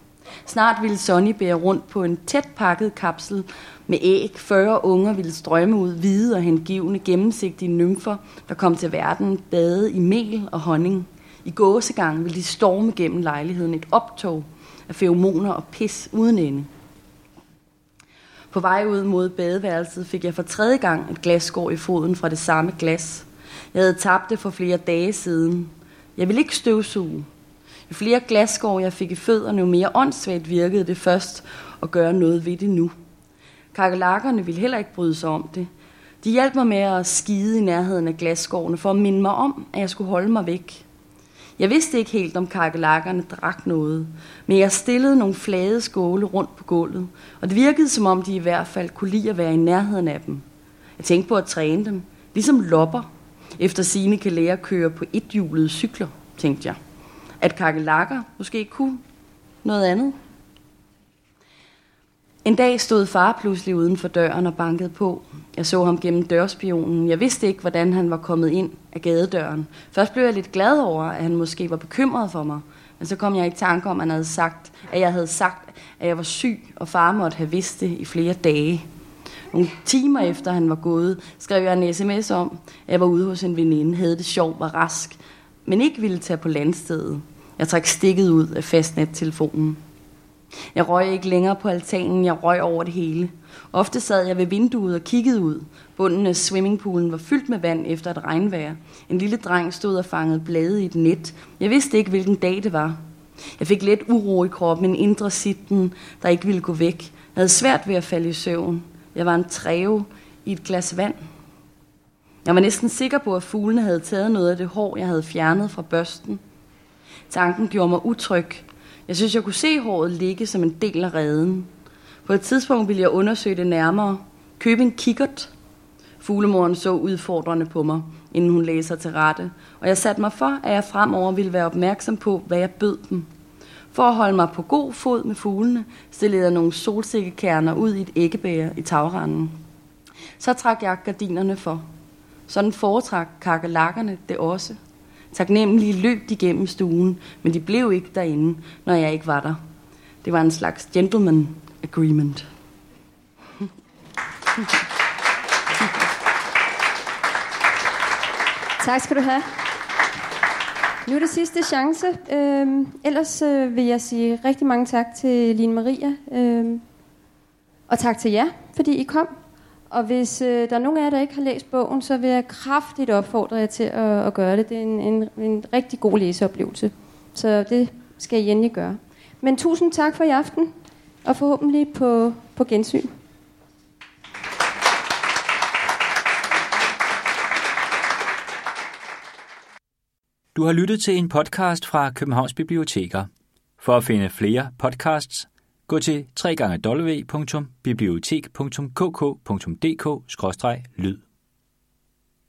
Snart ville Sonny bære rundt på en tæt pakket kapsel med æg. 40 unger ville strømme ud hvide og hengivende gennemsigtige nymfer, der kom til verden, bade i mel og honning. I gåsegang ville de storme gennem lejligheden et optog af feromoner og pis uden ende. På vej ud mod badeværelset fik jeg for tredje gang et glasskår i foden fra det samme glas. Jeg havde tabt det for flere dage siden. Jeg ville ikke støvsuge. Jo flere glasskår jeg fik i fødderne, jo mere åndssvagt virkede det først at gøre noget ved det nu. Kakelakkerne ville heller ikke bryde sig om det. De hjalp mig med at skide i nærheden af glasskårene for at minde mig om, at jeg skulle holde mig væk. Jeg vidste ikke helt, om kakelakkerne drak noget, men jeg stillede nogle flade skåle rundt på gulvet, og det virkede som om de i hvert fald kunne lide at være i nærheden af dem. Jeg tænkte på at træne dem, ligesom lopper, efter sine kan lære at køre på ethjulede cykler, tænkte jeg. At kakelakker måske kunne noget andet. En dag stod far pludselig uden for døren og bankede på. Jeg så ham gennem dørspionen. Jeg vidste ikke, hvordan han var kommet ind af gadedøren. Først blev jeg lidt glad over, at han måske var bekymret for mig. Men så kom jeg i tanke om, at, han havde sagt, at jeg havde sagt, at jeg var syg, og far måtte have vidst det i flere dage. Nogle timer efter han var gået, skrev jeg en sms om, at jeg var ude hos en veninde, havde det sjovt, var rask, men ikke ville tage på landstedet. Jeg trak stikket ud af fastnettelefonen. Jeg røg ikke længere på altanen, jeg røg over det hele. Ofte sad jeg ved vinduet og kiggede ud. Bunden af swimmingpoolen var fyldt med vand efter et regnvejr. En lille dreng stod og fangede blade i et net. Jeg vidste ikke, hvilken dag det var. Jeg fik let uro i kroppen, en indre sitten, der ikke ville gå væk. Jeg havde svært ved at falde i søvn. Jeg var en træve i et glas vand. Jeg var næsten sikker på, at fuglene havde taget noget af det hår, jeg havde fjernet fra børsten. Tanken gjorde mig utryg. Jeg synes, jeg kunne se håret ligge som en del af redden. På et tidspunkt ville jeg undersøge det nærmere. Købe en kikkert. Fuglemoren så udfordrende på mig, inden hun lagde sig til rette, og jeg satte mig for, at jeg fremover ville være opmærksom på, hvad jeg bød dem. For at holde mig på god fod med fuglene, stillede jeg nogle solsikkekerner ud i et æggebæger i tagranden. Så trak jeg gardinerne for. Sådan foretrak kakelakkerne det også. Taknemmelige løb de gennem stuen, men de blev ikke derinde, når jeg ikke var der. Det var en slags gentleman agreement. Tak skal du have. Nu er det sidste chance. Øhm, ellers øh, vil jeg sige rigtig mange tak til Line Maria. Øhm, og tak til jer, fordi I kom. Og hvis øh, der er nogen af jer, der ikke har læst bogen, så vil jeg kraftigt opfordre jer til at, at gøre det. Det er en, en, en rigtig god læseoplevelse. Så det skal I endelig gøre. Men tusind tak for i aften, og forhåbentlig på, på gensyn. Du har lyttet til en podcast fra Københavns Biblioteker. For at finde flere podcasts, gå til www.bibliotek.kk.dk-lyd.